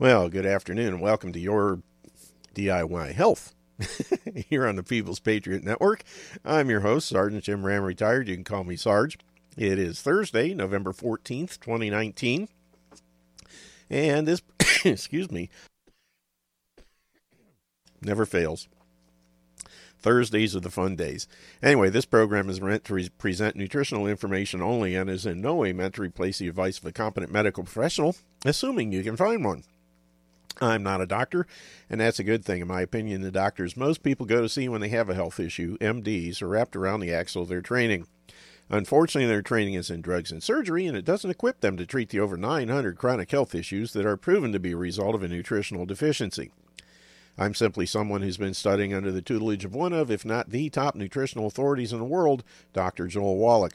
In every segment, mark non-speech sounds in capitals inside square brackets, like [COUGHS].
Well, good afternoon and welcome to your DIY Health [LAUGHS] here on the People's Patriot Network. I'm your host, Sergeant Jim Ram, retired. You can call me Sarge. It is Thursday, November 14th, 2019. And this, [COUGHS] excuse me, never fails. Thursdays are the fun days. Anyway, this program is meant to re- present nutritional information only and is in no way meant to replace the advice of a competent medical professional, assuming you can find one. I'm not a doctor, and that's a good thing, in my opinion. The doctors most people go to see when they have a health issue, MDs, are wrapped around the axle of their training. Unfortunately, their training is in drugs and surgery, and it doesn't equip them to treat the over 900 chronic health issues that are proven to be a result of a nutritional deficiency. I'm simply someone who's been studying under the tutelage of one of, if not the top nutritional authorities in the world, Dr. Joel Wallach.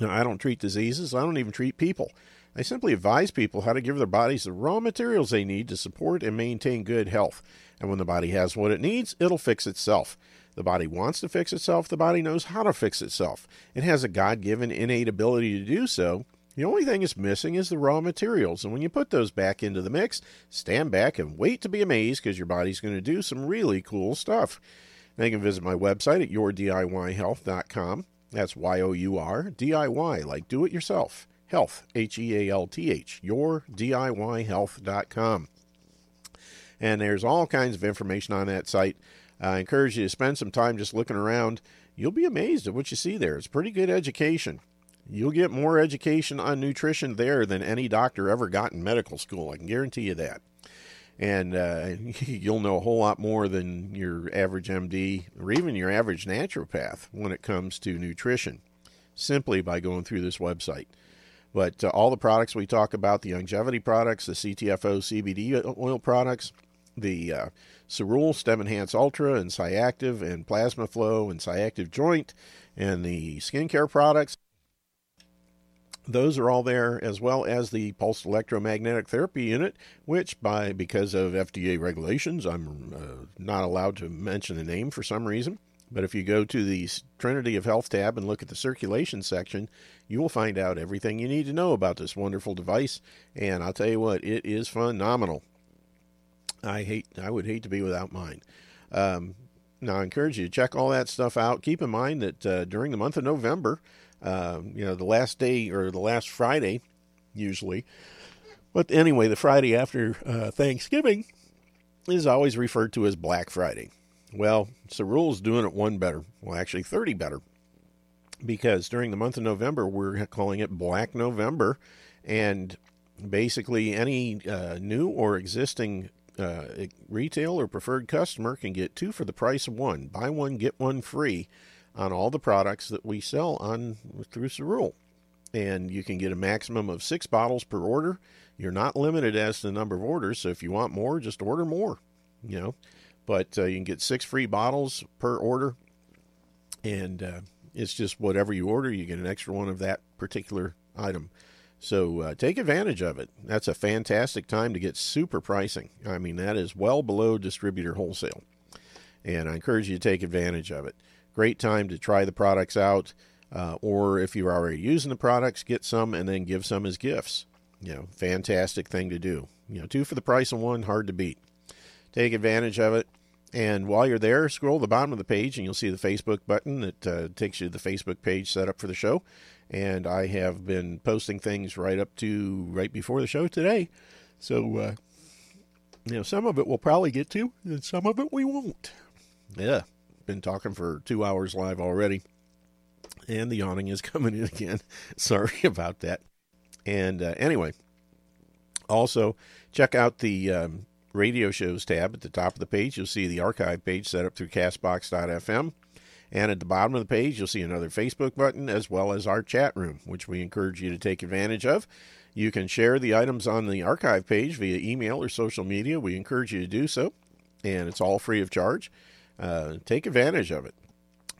Now, I don't treat diseases, I don't even treat people. I simply advise people how to give their bodies the raw materials they need to support and maintain good health. And when the body has what it needs, it'll fix itself. The body wants to fix itself, the body knows how to fix itself. It has a God given innate ability to do so. The only thing it's missing is the raw materials, and when you put those back into the mix, stand back and wait to be amazed because your body's going to do some really cool stuff. Now you can visit my website at yourdiyhealth.com. That's Y O U R, D I Y, like do it yourself health, H E A L T H, yourdiyhealth.com. And there's all kinds of information on that site. I encourage you to spend some time just looking around. You'll be amazed at what you see there. It's pretty good education. You'll get more education on nutrition there than any doctor ever got in medical school. I can guarantee you that. And uh, [LAUGHS] you'll know a whole lot more than your average MD or even your average naturopath when it comes to nutrition simply by going through this website. But uh, all the products we talk about, the longevity products, the CTFO CBD oil products, the uh, Cerule Stem Enhance Ultra and Cyactive and Plasma Flow and Cyactive Joint and the skincare products, those are all there as well as the pulsed electromagnetic therapy unit which by because of fda regulations i'm uh, not allowed to mention the name for some reason but if you go to the Trinity of Health tab and look at the circulation section, you will find out everything you need to know about this wonderful device. And I'll tell you what, it is phenomenal. I hate, I would hate to be without mine. Um, now, I encourage you to check all that stuff out. Keep in mind that uh, during the month of November, uh, you know, the last day or the last Friday, usually, but anyway, the Friday after uh, Thanksgiving is always referred to as Black Friday. Well, Cerule's doing it one better. Well, actually, 30 better. Because during the month of November, we're calling it Black November. And basically, any uh, new or existing uh, retail or preferred customer can get two for the price of one. Buy one, get one free on all the products that we sell on through Cerule. And you can get a maximum of six bottles per order. You're not limited as to the number of orders, so if you want more, just order more. You know, but uh, you can get six free bottles per order, and uh, it's just whatever you order, you get an extra one of that particular item. So uh, take advantage of it. That's a fantastic time to get super pricing. I mean, that is well below distributor wholesale. And I encourage you to take advantage of it. Great time to try the products out, uh, or if you're already using the products, get some and then give some as gifts. You know, fantastic thing to do. You know, two for the price of one, hard to beat. Take advantage of it. And while you're there, scroll the bottom of the page and you'll see the Facebook button that uh, takes you to the Facebook page set up for the show. And I have been posting things right up to right before the show today. So, uh, you know, some of it we'll probably get to, and some of it we won't. Yeah, been talking for two hours live already. And the yawning is [LAUGHS] coming in again. Sorry [LAUGHS] about that. And uh, anyway, also check out the um, radio shows tab at the top of the page, you'll see the archive page set up through castbox.fm. And at the bottom of the page, you'll see another Facebook button as well as our chat room, which we encourage you to take advantage of. You can share the items on the archive page via email or social media. We encourage you to do so, and it's all free of charge. Uh, take advantage of it.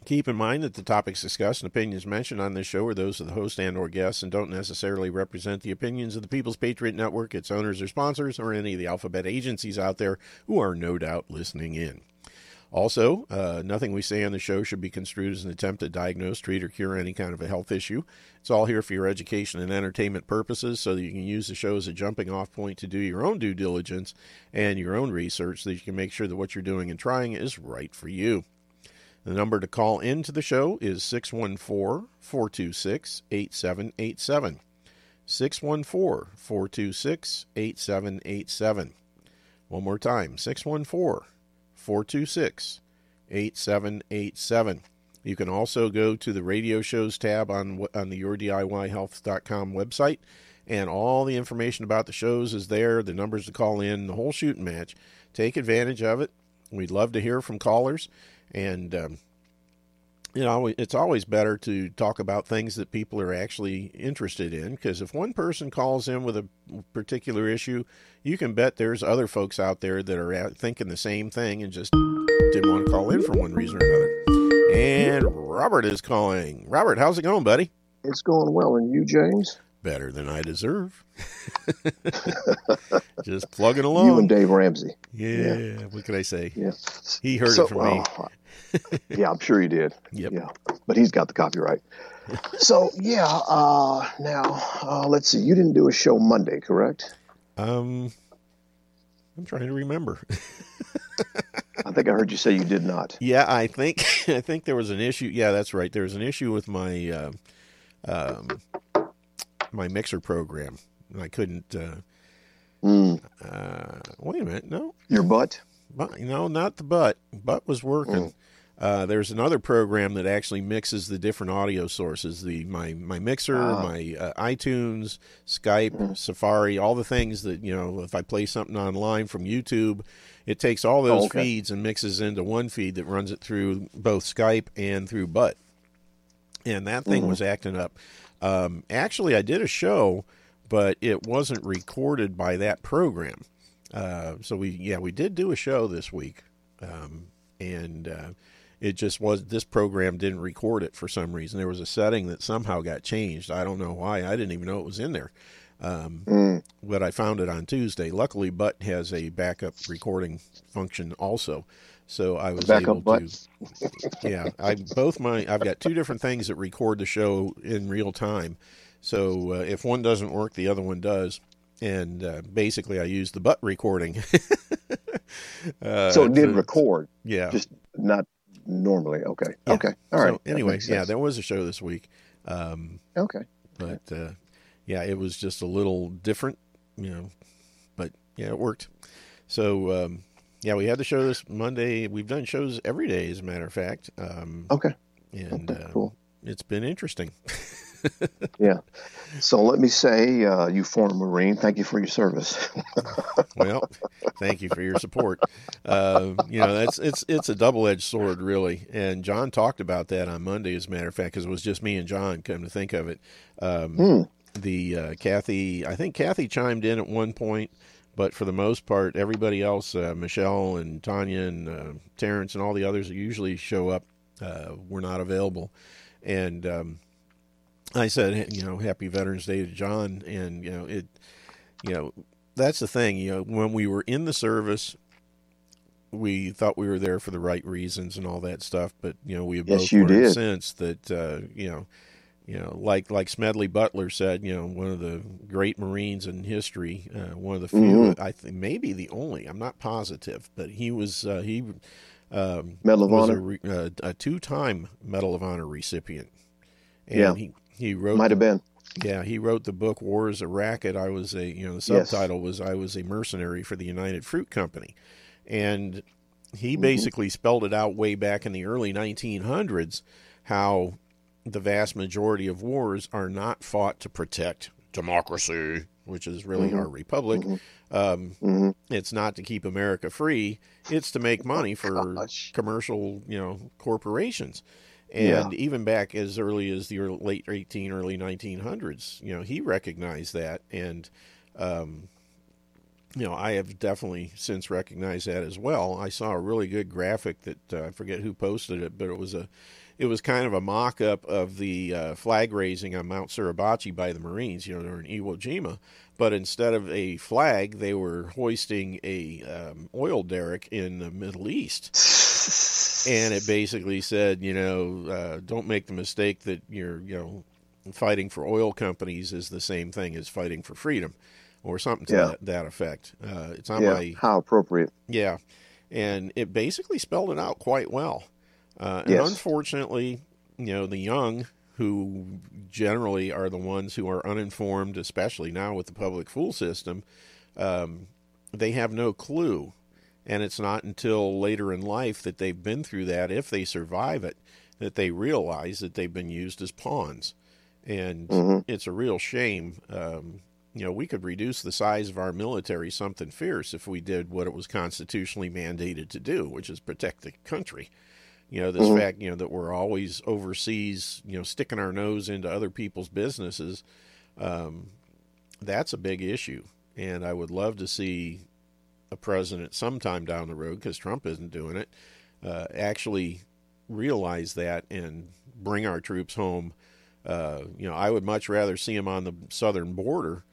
Keep in mind that the topics discussed and opinions mentioned on this show are those of the host and or guests and don't necessarily represent the opinions of the People's Patriot Network, its owners or sponsors, or any of the alphabet agencies out there who are no doubt listening in. Also, uh, nothing we say on the show should be construed as an attempt to diagnose, treat, or cure any kind of a health issue. It's all here for your education and entertainment purposes so that you can use the show as a jumping off point to do your own due diligence and your own research so that you can make sure that what you're doing and trying is right for you. The number to call into the show is 614 426 8787. 614 426 8787. One more time 614 426 8787. You can also go to the radio shows tab on, on the yourdiyhealth.com website, and all the information about the shows is there, the numbers to call in, the whole shooting match. Take advantage of it. We'd love to hear from callers, and um, you know, it's always better to talk about things that people are actually interested in because if one person calls in with a particular issue, you can bet there's other folks out there that are thinking the same thing and just didn't want to call in for one reason or another. And Robert is calling. Robert, how's it going, buddy? It's going well. And you, James? Better than I deserve. [LAUGHS] just plugging along. You and Dave Ramsey. Yeah. yeah. What could I say? Yeah. He heard so, it from me. Yeah, I'm sure he did. Yep. Yeah, but he's got the copyright. so yeah. Uh, now uh, let's see. You didn't do a show Monday, correct? Um, I'm trying to remember. [LAUGHS] I think I heard you say you did not. Yeah, I think [LAUGHS] I think there was an issue. Yeah, that's right. There was an issue with my uh, um, my mixer program. I couldn't. Uh, mm. uh, wait a minute. No, your butt. But, no, not the butt. Butt was working. Mm. Uh, there's another program that actually mixes the different audio sources. The my my mixer, ah. my uh, iTunes, Skype, mm-hmm. Safari, all the things that you know. If I play something online from YouTube, it takes all those oh, okay. feeds and mixes into one feed that runs it through both Skype and through Butt. And that thing mm-hmm. was acting up. Um, actually, I did a show, but it wasn't recorded by that program. Uh, so we yeah we did do a show this week, um, and uh, it just was this program didn't record it for some reason. There was a setting that somehow got changed. I don't know why. I didn't even know it was in there. Um, mm. But I found it on Tuesday. Luckily, Butt has a backup recording function also, so I was able to. [LAUGHS] yeah, I both my I've got two different things that record the show in real time. So uh, if one doesn't work, the other one does. And uh, basically, I use the butt recording. [LAUGHS] uh, so it did record. Yeah. Just not normally. Okay. Yeah. Okay. All right. So anyway, yeah, there was a show this week. Um, okay. But uh, yeah, it was just a little different, you know. But yeah, it worked. So um, yeah, we had the show this Monday. We've done shows every day, as a matter of fact. Um, okay. And okay, cool. Uh, it's been interesting. [LAUGHS] yeah. So let me say, uh, you former Marine, thank you for your service. [LAUGHS] well, thank you for your support. Uh, you know, that's it's it's a double edged sword, really. And John talked about that on Monday, as a matter of fact, because it was just me and John. Come to think of it, um, hmm. the uh, Kathy, I think Kathy chimed in at one point. But for the most part, everybody else, uh, Michelle and Tanya and uh, Terrence and all the others that usually show up, uh, were not available. And um, I said, you know, Happy Veterans Day to John, and you know, it, you know, that's the thing. You know, when we were in the service, we thought we were there for the right reasons and all that stuff, but you know, we have yes, both learned did. since that, uh, you know, you know, like like Smedley Butler said, you know, one of the great Marines in history, uh, one of the few, mm-hmm. I think maybe the only. I'm not positive, but he was uh, he um, Medal of Honor, a, uh, a, two-time Medal of Honor recipient, and yeah. he he wrote might have been. Yeah, he wrote the book War is a Racket. I was a you know the subtitle yes. was I was a mercenary for the United Fruit Company, and he mm-hmm. basically spelled it out way back in the early 1900s how the vast majority of wars are not fought to protect democracy, which is really mm-hmm. our republic. Mm-hmm. Um, mm-hmm. it's not to keep America free; it's to make [LAUGHS] money for Gosh. commercial, you know, corporations. And yeah. even back as early as the early, late 18, early 1900s, you know, he recognized that. And, um, you know, I have definitely since recognized that as well. I saw a really good graphic that uh, I forget who posted it, but it was a, it was kind of a mock-up of the uh, flag raising on Mount Suribachi by the Marines, you know, during Iwo Jima. But instead of a flag, they were hoisting a um, oil derrick in the Middle East. and it basically said, you know, uh, don't make the mistake that you're, you know, fighting for oil companies is the same thing as fighting for freedom, or something to Yeah. that, that effect. Uh, it's on yeah. my How appropriate. yeah, and it basically spelled it out quite well. Uh, and Yes. unfortunately, you know, the young, who generally are the ones who are uninformed, especially now with the public fool system, um, they have no clue. And it's not until later in life that they've been through that, if they survive it, that they realize that they've been used as pawns. And Mhm. it's a real shame. Um, you know, we could reduce the size of our military something fierce if we did what it was constitutionally mandated to do, which is protect the country. You know, this Mhm. fact, you know, that we're always overseas, you know, sticking our nose into other people's businesses, um, that's a big issue. And I would love to see a president sometime down the road, because Trump isn't doing it, uh, actually realize that and bring our troops home. Uh, you know, I would much rather see them on the southern border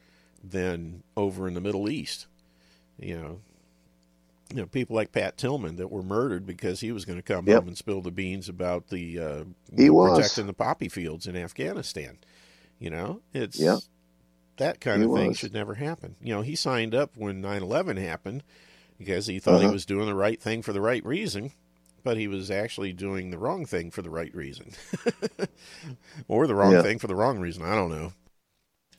than over in the Middle East. You know, you know, people like Pat Tillman that were murdered because he was going to come Yep. home and spill the beans about the uh, He was. protecting the poppy fields in Afghanistan. You know, it's Yeah. that kind He of thing was. should never happen. You know, he signed up when 9/11 happened because he thought he Uh-huh. was doing the right thing for the right reason, but he was actually doing the wrong thing for the right reason, [LAUGHS] or the wrong Yeah. thing for the wrong reason. I don't know,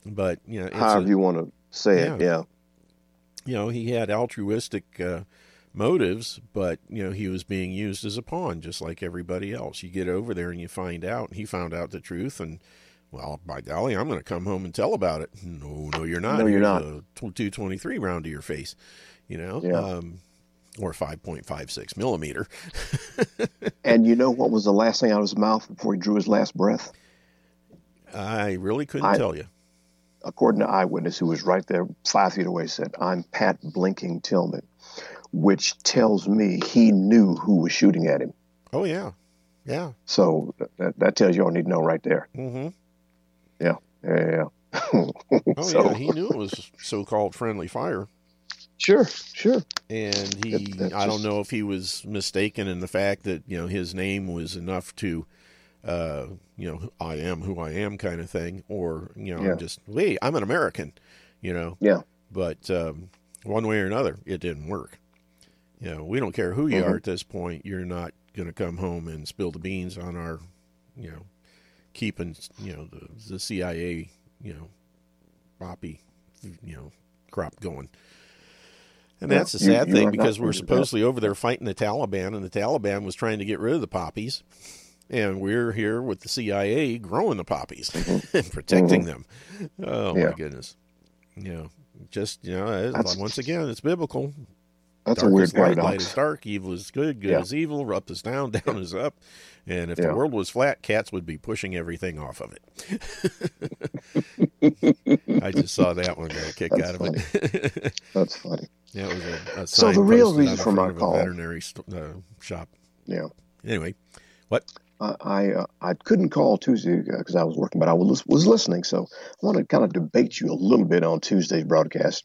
but you know, it's However a- you want to say it. Yeah. Yeah. you know, he had altruistic uh, motives, but you know, he was being used as a pawn, just like everybody else. You get over there and you find out. He found out the truth, and well, by golly, I'm going to come home and tell about it. No, no, you're not. No, you're Here's not. Two twenty three round to your face, you know, Yeah. um, or five point five six millimeter. [LAUGHS] And you know what was the last thing out of his mouth before he drew his last breath? I really couldn't I- tell you. According to eyewitness who was right there five feet away, said, "I'm Pat Blinking Tillman," which tells me he knew who was shooting at him. Oh yeah, yeah. So that, that tells you all you need to know right there. Mm-hmm. Yeah. Yeah. [LAUGHS] Oh So- yeah, he knew it was so-called friendly fire. Sure. Sure. and he That- that's i don't know if he was mistaken in the fact that you know his name was enough to uh you know i am who i am kind of thing or you know Yeah. just wait i'm an american you know Yeah. but um one way or another it didn't work you know we don't care who you Mhm. are at this point you're not going to come home and spill the beans on our you know keeping you know the, the cia you know poppy you know crop going and that's the you- sad you thing because we're wrong with that. supposedly over there fighting the Taliban, and the Taliban was trying to get rid of the poppies, and we're here with the CIA growing the poppies [LAUGHS] and protecting them. Oh Mm-hmm. Yeah. my goodness! You know, just you know, once again, it's biblical. That's dark a weird is light, light is dark, evil is good, good Yeah. is evil, up is down, [LAUGHS] down is up. And if Yeah. the world was flat, cats would be pushing everything off of it. [LAUGHS] I just saw that one got a kick That's out of it. [LAUGHS] That's funny. That was a, a So the real reason for my front of a call- veterinary st- uh, shop. Yeah. Anyway, what? I I, uh, I couldn't call Tuesday because I was working, but I was was listening. So I want to kind of debate you a little bit on Tuesday's broadcast.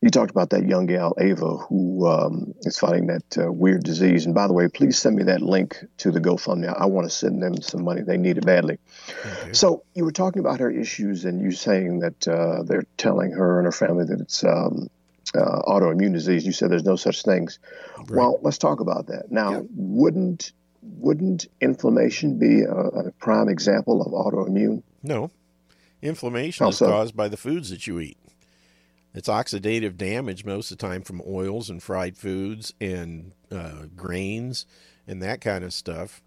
You talked about that young gal Ava who um, is fighting that uh, weird disease. And by the way, please send me that link to the GoFundMe. I want to send them some money; they need it badly. Okay. So you were talking about her issues, and you saying that uh, they're telling her and her family that it's um, uh, autoimmune disease. You said there's no such things. Right. Well, let's talk about that now. Yeah. Wouldn't wouldn't inflammation be a, a prime example of autoimmune? No. Inflammation How is caused by the foods that you eat. It's oxidative damage most of the time from oils and fried foods and uh, grains and that kind of stuff.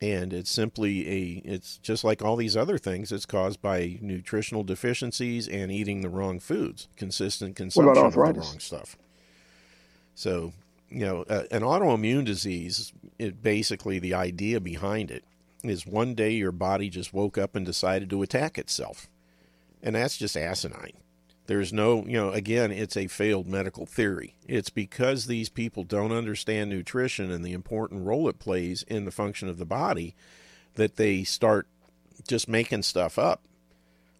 And it's simply a, it's just like all these other things. It's caused by nutritional deficiencies and eating the wrong foods, consistent consumption of the wrong stuff. So, you know, uh, an autoimmune disease, it basically the idea behind it is one day your body just woke up and decided to attack itself. And that's just asinine. There's no, you know, again, it's a failed medical theory. It's because these people don't understand nutrition and the important role it plays in the function of the body that they start just making stuff up.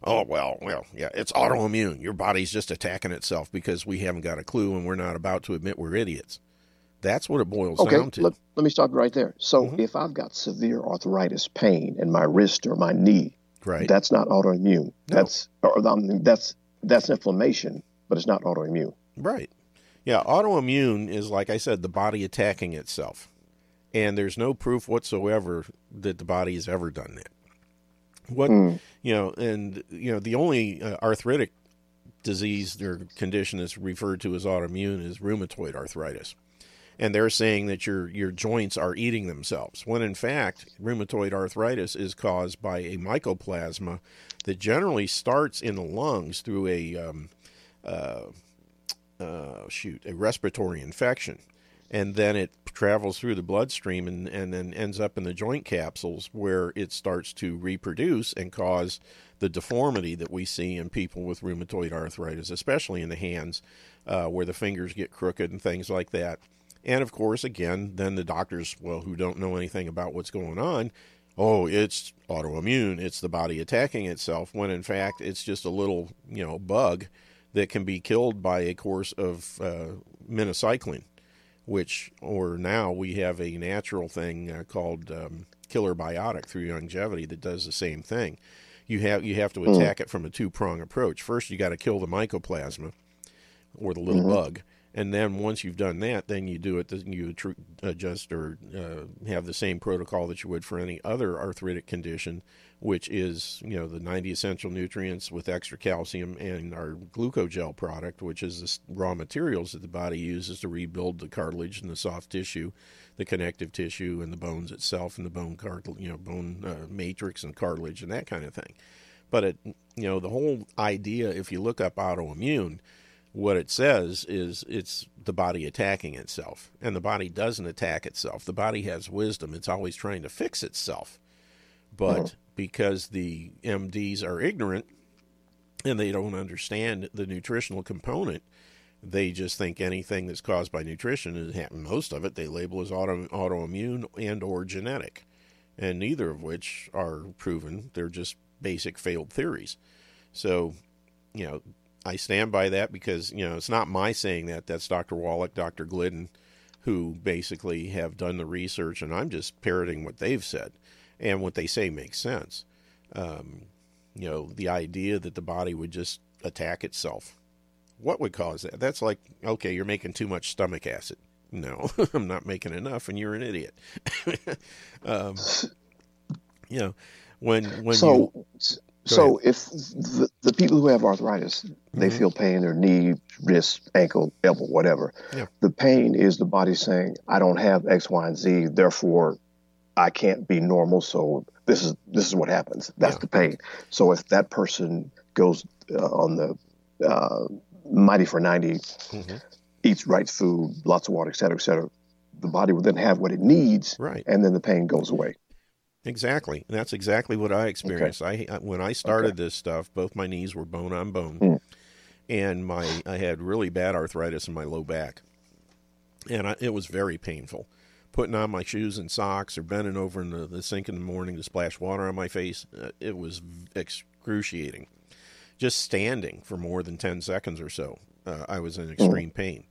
Oh, well, well, yeah, it's autoimmune. Your body's just attacking itself because we haven't got a clue and we're not about to admit we're idiots. That's what it boils okay, down to. Let, let me stop right there. So Mhm. if I've got severe arthritis pain in my wrist or my knee, right. that's not autoimmune. No. That's or that's that's inflammation, but it's not autoimmune. Right. Yeah, autoimmune is like I said, the body attacking itself. And there's no proof whatsoever that the body has ever done that. What Mm. you know, and you know, the only uh, arthritic disease or condition that's referred to as autoimmune is rheumatoid arthritis. And they're saying that your your joints are eating themselves, when in fact, rheumatoid arthritis is caused by a mycoplasma that generally starts in the lungs through a um, uh, uh, shoot a respiratory infection, and then it travels through the bloodstream and, and then ends up in the joint capsules where it starts to reproduce and cause the deformity that we see in people with rheumatoid arthritis, especially in the hands, uh, where the fingers get crooked and things like that. And of course, again, then the doctors, well, who don't know anything about what's going on, oh, it's autoimmune, it's the body attacking itself, when in fact it's just a little, you know, bug that can be killed by a course of uh, minocycline, which, or now we have a natural thing uh, called um, killer biotic through longevity that does the same thing. You have you have to attack it from a two prong approach. First, you got to kill the mycoplasma or the little bug, and then once you've done that, then you do it. Then You adjust or uh, have the same protocol that you would for any other arthritic condition, which is you know the 90 essential nutrients with extra calcium and our glucogel product, which is the raw materials that the body uses to rebuild the cartilage and the soft tissue, the connective tissue and the bones itself and the bone cartilage, you know, bone uh, matrix and cartilage and that kind of thing. But it, you know, the whole idea, if you look up autoimmune, what it says is it's the body attacking itself. And the body doesn't attack itself. The body has wisdom. It's always trying to fix itself. But mm-hmm. because the MDs are ignorant and they don't understand the nutritional component, they just think anything that's caused by nutrition is most of it they label as auto, autoimmune and or genetic and neither of which are proven they're just basic failed theories so you know i stand by that because you know it's not my saying that that's dr wallach dr glidden who basically have done the research and i'm just parroting what they've said and what they say makes sense um, you know the idea that the body would just attack itself what would cause that? That's like, okay, you're making too much stomach acid. No, [LAUGHS] I'm not making enough, and you're an idiot. [LAUGHS] um, you know, when when so, you so if the, the people who have arthritis, they Mhm. feel pain in their knee, wrist, ankle, elbow, whatever. Yeah. The pain is the body saying, "I don't have X, Y, and Z, therefore, I can't be normal." So this is this is what happens. That's Yeah. the pain. So if that person goes uh, on the uh, Mighty for 90, Mhm. eats right food, lots of water, et cetera, et cetera, the body will then have what it needs, right, and then the pain goes away. Exactly, and that's exactly what I experienced. I I- when I started this stuff, both my knees were bone on bone, Mm. and my I had really bad arthritis in my low back, and I, it was very painful. Putting on my shoes and socks or bending over in the, the sink in the morning to splash water on my face, uh, it was excruciating. Just standing for more than 10 seconds or so, uh, I was in extreme pain.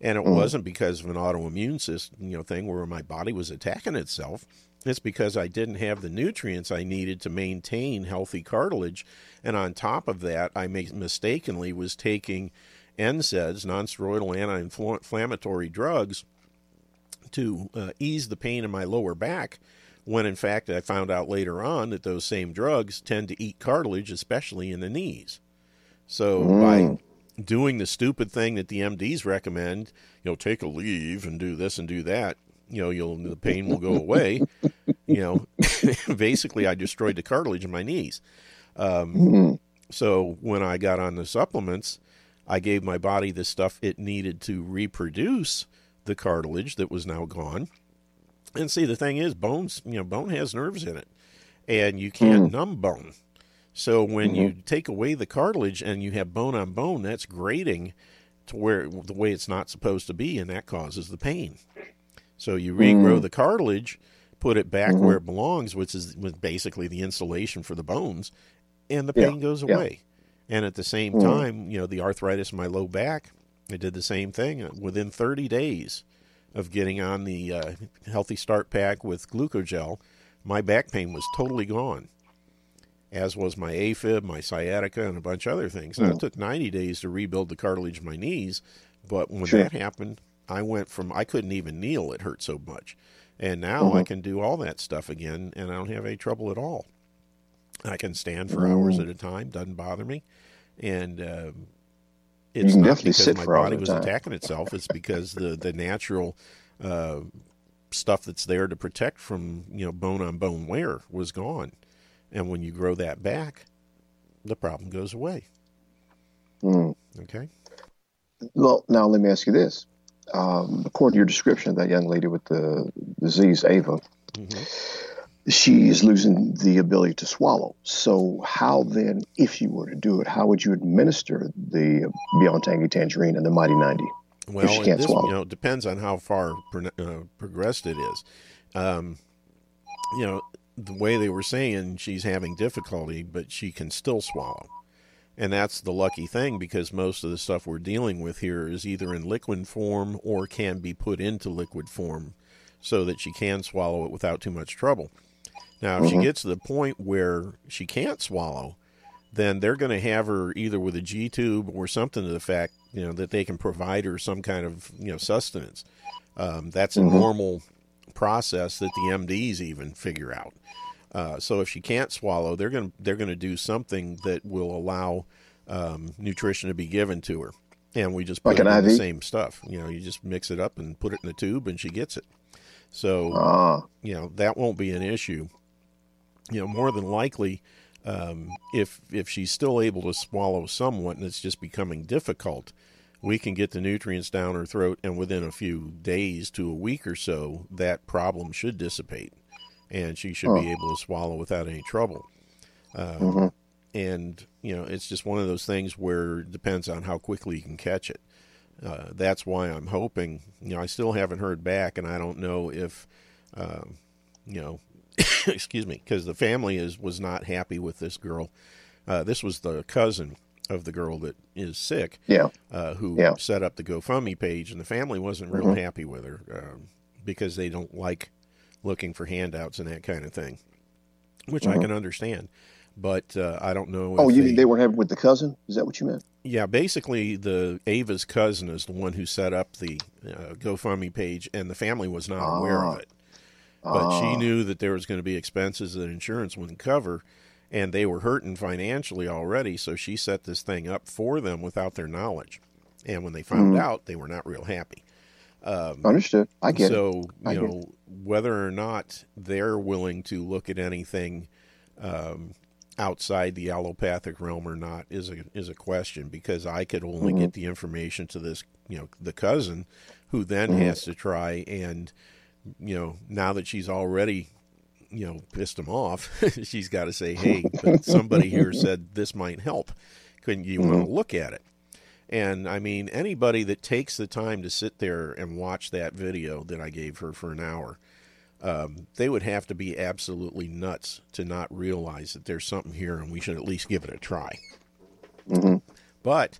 And it wasn't because of an autoimmune system, you know, thing where my body was attacking itself. It's because I didn't have the nutrients I needed to maintain healthy cartilage. And on top of that, I mistakenly was taking NSAIDs, non-steroidal anti-inflammatory drugs, to uh, ease the pain in my lower back. When in fact, I found out later on that those same drugs tend to eat cartilage, especially in the knees. So by doing the stupid thing that the MDs recommend, you know, take Aleve and do this and do that, you know, you'll the pain will go away. you know, [LAUGHS] basically, I destroyed the cartilage in my knees. Um, mm-hmm. so when I got on the supplements, I gave my body the stuff it needed to reproduce the cartilage that was now gone. And see, the thing is, bones, you know, bone has nerves in it, and you can't mm. numb bone. So when you mm-hmm. take away the cartilage and you have bone on bone, that's grating to where the way it's not supposed to be, and that causes the pain. So you regrow mm. the cartilage, put it back mm-hmm. where it belongs, which is basically the insulation for the bones, and the Yeah, pain goes yeah. away. And at the same mm. time, you know, the arthritis in my low back, I did the same thing. Uh, within 30 days, of getting on the uh, Healthy Start Pack with Glucogel, my back pain was totally gone, as was my AFib, my sciatica, and a bunch of other things. Now, it mm. took 90 days to rebuild the cartilage in my knees, but when Sure. that happened, I went from I couldn't even kneel; it hurt so much, and now I can do all that stuff again, and I don't have any trouble at all. I can stand for hours at a time; doesn't bother me, and um, it's not definitely because my body was time. attacking itself. It's because the the natural uh, stuff that's there to protect from you know bone on bone wear was gone, and when you grow that back, the problem goes away. Mm. Okay. Well, now let me ask you this. Um, according to your description of that young lady with the disease, Ava, she is losing the ability to swallow. So, how then, if you were to do it, how would you administer the Beyond Tangy Tangerine and the Mighty 90? Well, she can't this, swallow. you know, it depends on how far pro- uh, progressed it is. Um, you know, the way they were saying she's having difficulty, but she can still swallow. And that's the lucky thing because most of the stuff we're dealing with here is either in liquid form or can be put into liquid form so that she can swallow it without too much trouble. Now, if she gets to the point where she can't swallow, then they're going to have her either with a G tube or something to the fact, you know, that they can provide her some kind of, you know, sustenance. Um, that's a normal process that the MDs even figure out. Uh, so if she can't swallow, they're going to they're going to do something that will allow um, nutrition to be given to her, and we just put Like it the same stuff. You know, you just mix it up and put it in the tube, and she gets it. So Ah, you know that won't be an issue. You know, more than likely, um, if if she's still able to swallow somewhat and it's just becoming difficult, we can get the nutrients down her throat, and within a few days to a week or so, that problem should dissipate, and she should be able to swallow without any trouble. Uh, mhm. And you know, it's just one of those things where it depends on how quickly you can catch it. Uh, that's why I'm hoping. You know, I still haven't heard back, and I don't know if, um, you know, [COUGHS] excuse me, because the family is was not happy with this girl. Uh, this was the cousin of the girl that is sick, yeah. uh, who Yeah. set up the GoFundMe page, and the family wasn't real happy with her um, because they don't like looking for handouts and that kind of thing, which I can understand. But uh, I don't know. Oh, you they, mean they weren't having with the cousin? Is that what you meant? yeah, basically, the Ava's cousin is the one who set up the uh, GoFundMe page, and the family was not aware of Ah. it. But she Ah. knew that there was going to be expenses that insurance wouldn't cover, and they were hurting financially already. So she set this thing up for them without their knowledge. And when they found Mm. out, they were not real happy. Um, Understood. I get it. so you know whether or not they're willing to look at anything um, outside the allopathic realm or not is a is a question because I could only Mm-hmm. get the information to this you know the cousin who then Mm-hmm. has to try and you know now that she's already you know pissed him off [LAUGHS] she's got to say hey somebody here [LAUGHS] said this might help couldn't you want to look at it and I mean, anybody that takes the time to sit there and watch that video that I gave her for an hour, um, they would have to be absolutely nuts to not realize that there's something here and we should at least give it a try. hmm But,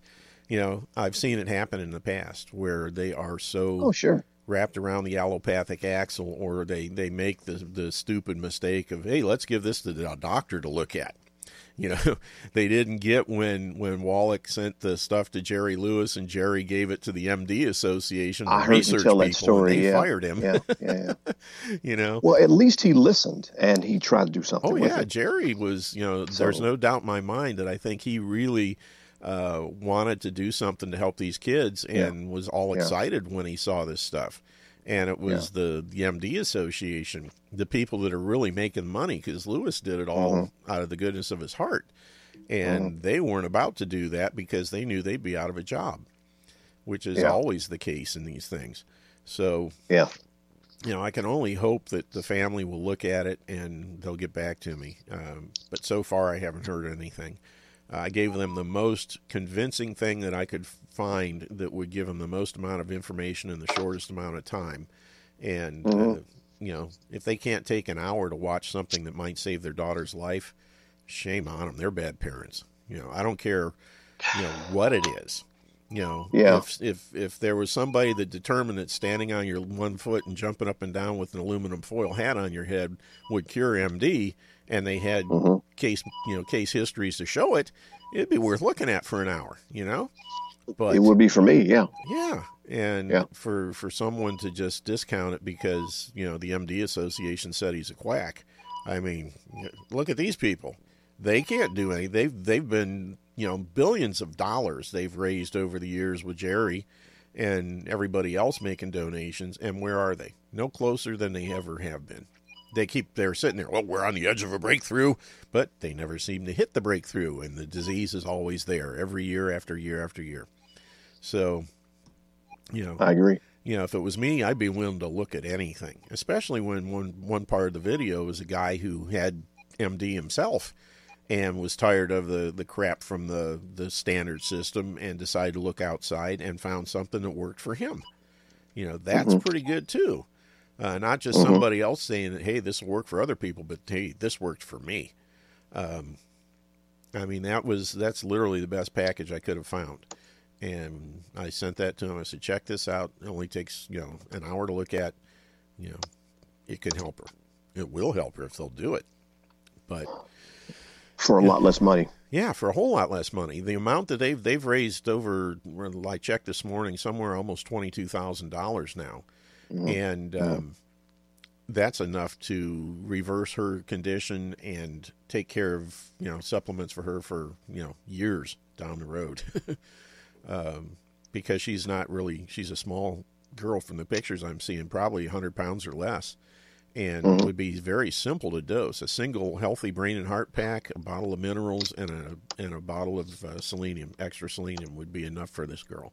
you know, I've seen it happen in the past where they are so Oh, sure. wrapped around the allopathic axle or they, they make the, the stupid mistake of, hey, let's give this to the doctor to look at. [LAUGHS] You know, they didn't get when when Wallach sent the stuff to Jerry Lewis and Jerry gave it to the MD Association to I heard you research tell that story. and they yeah. fired him. Yeah, yeah, yeah. [LAUGHS] You know. Well, at least he listened and he tried to do something Oh yeah, it. Jerry was. You know, there's no doubt in my mind that I think he really uh, wanted to do something to help these kids and was all Yeah. excited when he saw this stuff. And it was the, the MD Association, the people that are really making money, because Lewis did it all Mm-hmm. out of the goodness of his heart. And they weren't about to do that because they knew they'd be out of a job, which is Yeah. always the case in these things. So Yeah. you know, I can only hope that the family will look at it and they'll get back to me. Um, but so far, I haven't heard anything. Uh, I gave them the most convincing thing that I could find that would give them the most amount of information in the shortest amount of time. And, uh, you know, if they can't take an hour to watch something that might save their daughter's life, shame on them. They're bad parents. You know, I don't care, you know, what it is. You know, Yeah. if if if there was somebody that determined that standing on your one foot and jumping up and down with an aluminum foil hat on your head would cure MD, and they had Mhm. case you know case histories to show it, it'd be worth looking at for an hour. You know, but It would be for me. Yeah. yeah, and Yeah. for for someone to just discount it because you know the MD Association said he's a quack. I mean, look at these people. They can't do anything. They've they've been you know billions of dollars they've raised over the years with Jerry and everybody else making donations. And where are they? No closer than they ever have been. They keep they're sitting there. Well, we're on the edge of a breakthrough, but they never seem to hit the breakthrough, and the disease is always there every year after year after year. So, you know, I agree. you know, if it was me, I'd be willing to look at anything, especially when one one part of the video was a guy who had MD himself and was tired of the the crap from the the standard system and decided to look outside and found something that worked for him. You know, that's mm-hmm. pretty good too. Uh, not just Mhm. somebody else saying that, hey, this will work for other people, but hey, this worked for me. Um, I mean, that was that's literally the best package I could have found. And I sent that to him. I said, check this out. It only takes, you know, an hour to look at. You know, it can help her. It will help her if they'll do it. But For a lot less money. yeah, for a whole lot less money. The amount that they've they've raised over, I checked this morning, somewhere almost twenty two thousand dollars now, and um, that's enough to reverse her condition and take care of you know supplements for her for you know years down the road, [LAUGHS] um, because she's not really she's a small girl from the pictures I'm seeing, probably hundred pounds or less and Mhm. it would be very simple to dose. A single healthy brain and heart pack, a bottle of minerals, and a and a bottle of uh, selenium, extra selenium, would be enough for this girl,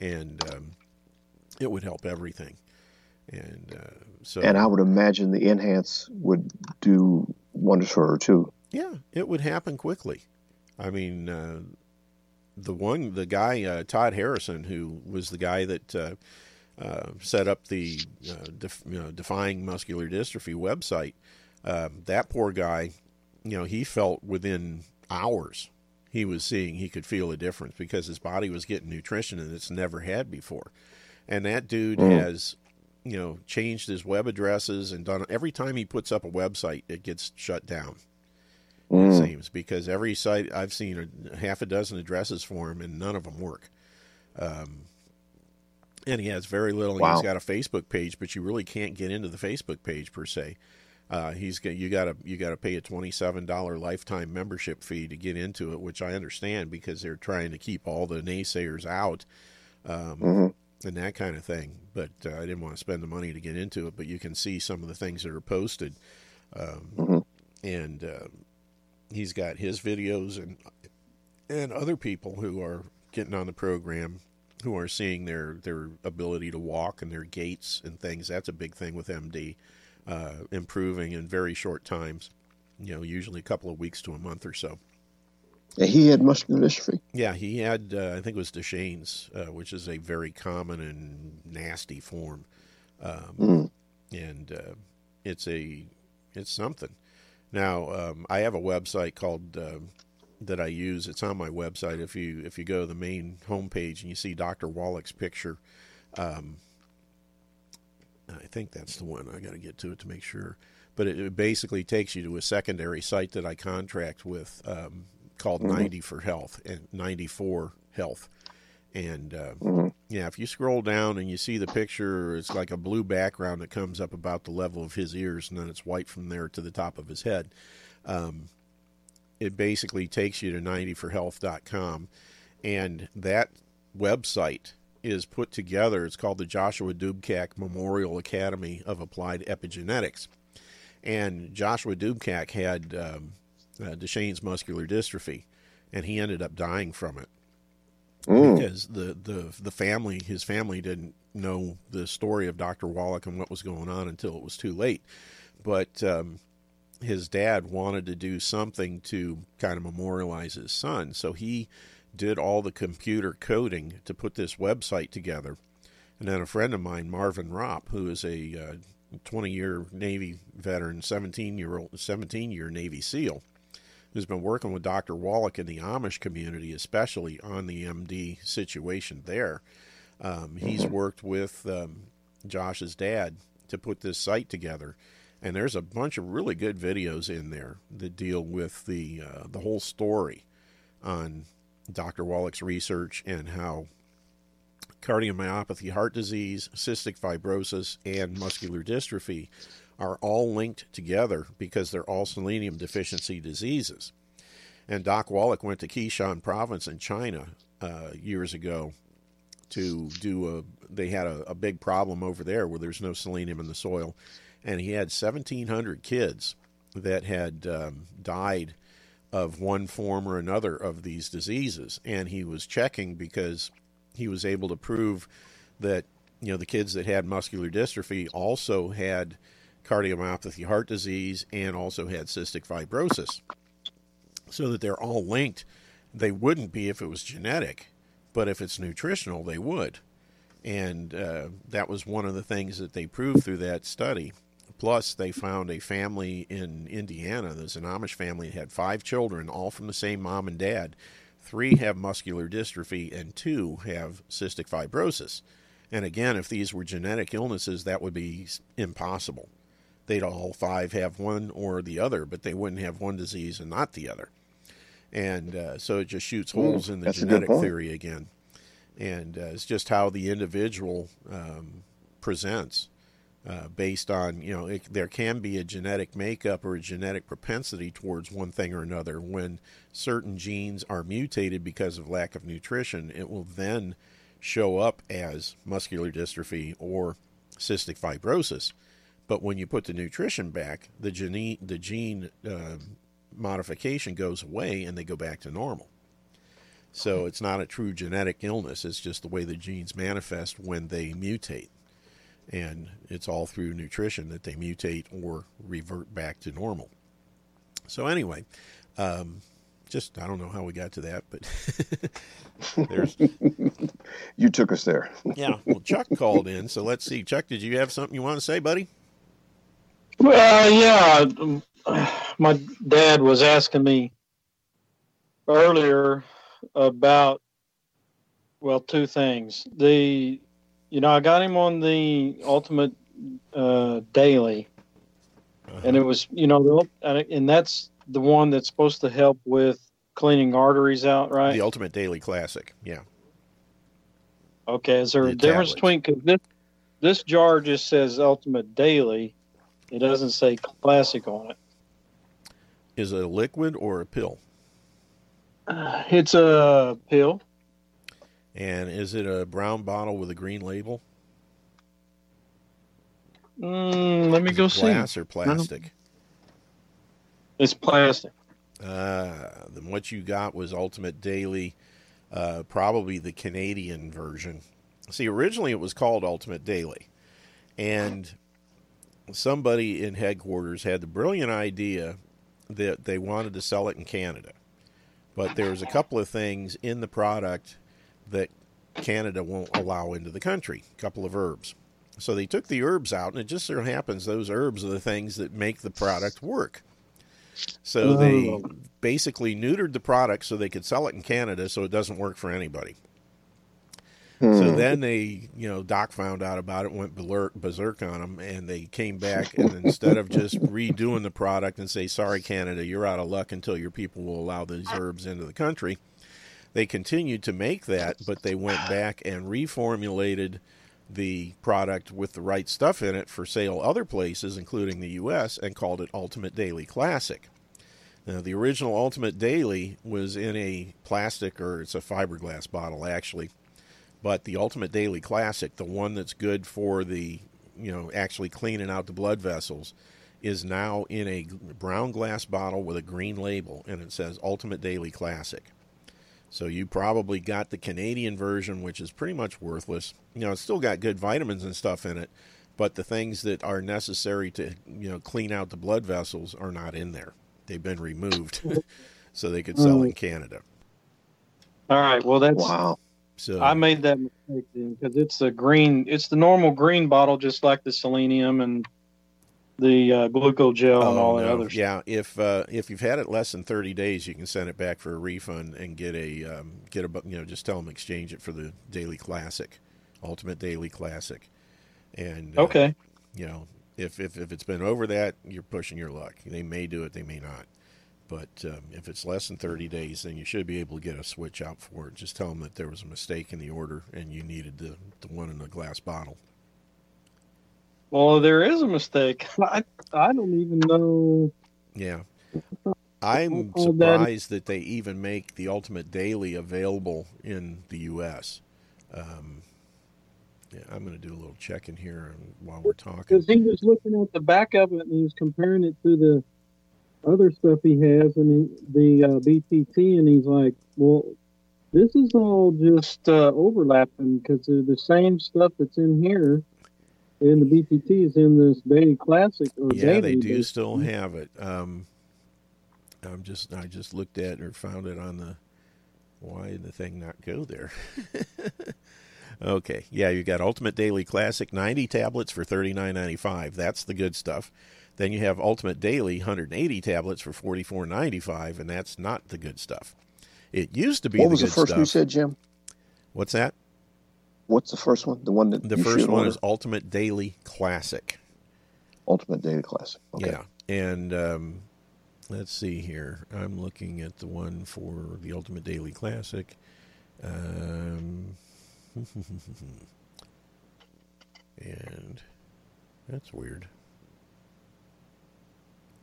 and um, it would help everything. And uh, so, And I would imagine the enhance would do wonders for her too. yeah, it would happen quickly. I mean, uh, the one, the guy uh, Todd Harrison, who was the guy that uh, uh, set up the uh, def, you know, Defying Muscular Dystrophy website. Um, that poor guy, you know, he felt within hours he was seeing he could feel a difference because his body was getting nutrition and it's never had before. And that dude Mm. has, you know, changed his web addresses and done every time he puts up a website, it gets shut down it Mm. seems because every site I've seen a half a dozen addresses for him and none of them work. Um, and he has very little. Wow. He's got a Facebook page, but you really can't get into the Facebook page per se. Uh, he's got you got to you got to pay a twenty seven dollar lifetime membership fee to get into it, which I understand because they're trying to keep all the naysayers out um, Mhm. And that kind of thing. But uh, I didn't want to spend the money to get into it. But you can see some of the things that are posted, um, Mhm. and uh, he's got his videos and and other people who are getting on the program who are seeing their their ability to walk and their gaits and things. That's a big thing with MD, uh, improving in very short times. You know, usually a couple of weeks to a month or so. He had muscular dystrophy. Yeah, he had, uh, I think it was Duchenne's, uh, which is a very common and nasty form. Um, Mm. and uh, it's a, it's something. Now, um, I have a website called, um that I use. It's on my website. If you, if you go to the main homepage and you see Dr. Wallach's picture, um, I think that's the one. I got to get to it to make sure. But it, it basically takes you to a secondary site that I contract with um, called Mhm. 90 for Health and 94 Health. And uh, Mhm. yeah, if you scroll down and you see the picture, it's like a blue background that comes up about the level of his ears, and then it's white from there to the top of his head. Um, it basically takes you to 90forhealth.com, and that website is put together. It's called the Joshua Dubkak Memorial Academy of Applied Epigenetics. And Joshua Dubkak had um, uh, Duchenne's muscular dystrophy, and he ended up dying from it Mm. because the, the the family his family didn't know the story of Dr. Wallach and what was going on until it was too late. But um, his dad wanted to do something to kind of memorialize his son, so he did all the computer coding to put this website together. And then a friend of mine, Marvin Ropp, who is a uh, 20 year Navy veteran, 17 year old, 17 year Navy SEAL, who's been working with Dr. Wallach in the Amish community, especially on the MD situation there. Um, he's mm-hmm. worked with um, Josh's dad to put this site together, and there's a bunch of really good videos in there that deal with the uh, the whole story on Dr. Wallach's research and how cardiomyopathy, heart disease, cystic fibrosis, and muscular dystrophy are all linked together because they're all selenium deficiency diseases. And Doc Wallach went to Keshan province in China uh, years ago to do a. They had a, a big problem over there where there's no selenium in the soil, and he had 1,700 kids that had um, died of one form or another of these diseases. And he was checking because he was able to prove that you know the kids that had muscular dystrophy also had cardiomyopathy, heart disease, and also had cystic fibrosis. So that they're all linked. They wouldn't be if it was genetic, but if it's nutritional, they would. And uh, that was one of the things that they proved through that study. Plus, they found a family in Indiana. There's an Amish family that had five children, all from the same mom and dad. Three have muscular dystrophy, and two have cystic fibrosis. And again, if these were genetic illnesses, that would be impossible. They'd all five have one or the other, but they wouldn't have one disease and not the other. And uh, so it just shoots hmm, holes in the genetic theory again. And uh, it's just how the individual um, presents uh, based on you know it, there can be a genetic makeup or a genetic propensity towards one thing or another when certain genes are mutated because of lack of nutrition it will then show up as muscular dystrophy or cystic fibrosis but when you put the nutrition back the gene the gene uh, modification goes away and they go back to normal so it's not a true genetic illness it's just the way the genes manifest when they mutate and it's all through nutrition that they mutate or revert back to normal. So anyway, um, just I don't know how we got to that, but [LAUGHS] there's [LAUGHS] you took us there. yeah, well, Chuck called in, so let's see. Chuck, did you have something you want to say, buddy? Well, yeah, [SIGHS] my dad was asking me earlier about well, two things. The you know, I got him on the Ultimate uh, Daily, uh-huh. and it was, you know, and that's the one that's supposed to help with cleaning arteries out, right? The Ultimate Daily Classic, yeah. Okay, is there the a difference between because this this jar just says Ultimate Daily, it doesn't say Classic on it. Is it a liquid or a pill? Uh, it's a pill. And is it a brown bottle with a green label? Mm, let me go glass see. Glass or plastic? It's plastic. Uh, then what you got was Ultimate Daily, uh, probably the Canadian version. See, originally it was called Ultimate Daily, and somebody in headquarters had the brilliant idea that they wanted to sell it in Canada, but there was a couple of things in the product that Canada won't allow into the country. A couple of herbs. So they took the herbs out, and it just so happens those herbs are the things that make the product work. So they oh. basically neutered the product so they could sell it in Canada so it doesn't work for anybody. Hmm. So then they, you know, Doc found out about it, went berserk on them, and they came back [LAUGHS] and instead of just redoing the product and say, "Sorry, Canada, you're out of luck until your people will allow these herbs into the country," They continued to make that, but they went back and reformulated the product with the right stuff in it for sale other places, including the U.S., and called it Ultimate Daily Classic. Now, the original Ultimate Daily was in a plastic or it's a fiberglass bottle actually, but the Ultimate Daily Classic, the one that's good for the, you know, actually cleaning out the blood vessels, is now in a brown glass bottle with a green label and it says Ultimate Daily Classic. So you probably got the Canadian version, which is pretty much worthless. You know, it's still got good vitamins and stuff in it, but the things that are necessary to you know clean out the blood vessels are not in there. They've been removed, [LAUGHS] so they could sell in mm. Canada. All right. Well, that's wow. So I made that mistake because it's the green. It's the normal green bottle, just like the selenium and the uh, glucogel and all that no. other stuff. Oh, Yeah, if uh, if you've had it less than thirty days, you can send it back for a refund and get a um, get a you know just tell them exchange it for the Daily Classic, Ultimate Daily Classic, and uh, Okay. you know if, if if it's been over that, you're pushing your luck. They may do it, they may not. But um, if it's less than 30 days, then you should be able to get a switch out for it. Just tell them that there was a mistake in the order and you needed the, the one in the glass bottle. Well, there is a mistake. [LAUGHS] I I don't even know. Yeah. [LAUGHS] I'm surprised that they even make the Ultimate Daily available in the U.S. Um, yeah, I'm going to do a little checking here while we're talking. Because he was looking at the back of it and he was comparing it to the other stuff he has and he, the uh, BTT, and he's like, "Well, this is all just uh, overlapping because the same stuff that's in here in the BTT is in this Daily Classic." Or Yeah, they do still have it. Um, I'm just I just looked at it or found it on the. Why did the thing not go there? [LAUGHS] okay, yeah, you got Ultimate Daily Classic 90 tablets for 39.95. That's the good stuff. Then you have Ultimate Daily 180 tablets for 44.95, and that's not the good stuff. It used to be What the was the good first stuff. you said, Jim? What's that? What's the first one? The one that The first one order? is Ultimate Daily Classic. Ultimate Daily Classic. Okay. Yeah, and um, let's see here. I'm looking at the one for the Ultimate Daily Classic. Um, [LAUGHS] and that's weird.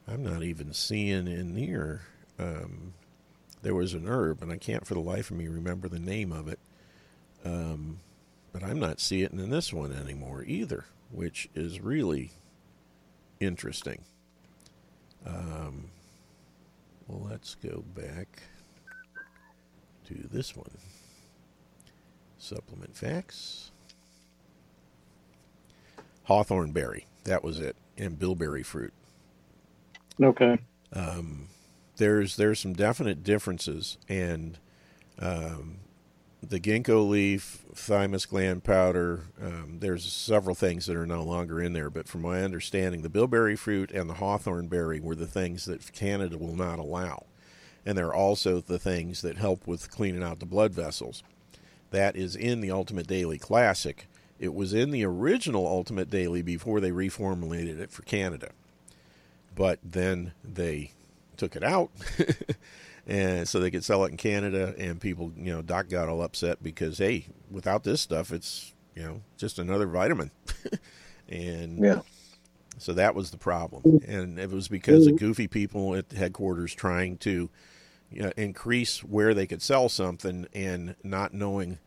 I'm not even seeing in here. Um, there was an herb, and I can't for the life of me remember the name of it. Um, but I'm not seeing it in this one anymore either, which is really interesting. Um, well, let's go back to this one. Supplement facts. Hawthorn berry. That was it. And bilberry fruit. Okay. Um, there's there's some definite differences, and um, the ginkgo leaf, thymus gland powder. Um, there's several things that are no longer in there, but from my understanding, the bilberry fruit and the hawthorn berry were the things that Canada will not allow, and they're also the things that help with cleaning out the blood vessels. That is in the Ultimate Daily Classic. It was in the original Ultimate Daily before they reformulated it for Canada but then they took it out. [LAUGHS] And so they could sell it in Canada and people you know doc got all upset because hey without this stuff it's you know just another vitamin. [LAUGHS] And Yeah. so that was the problem. And it was because of goofy people at the headquarters trying to you know, increase where they could sell something and not knowing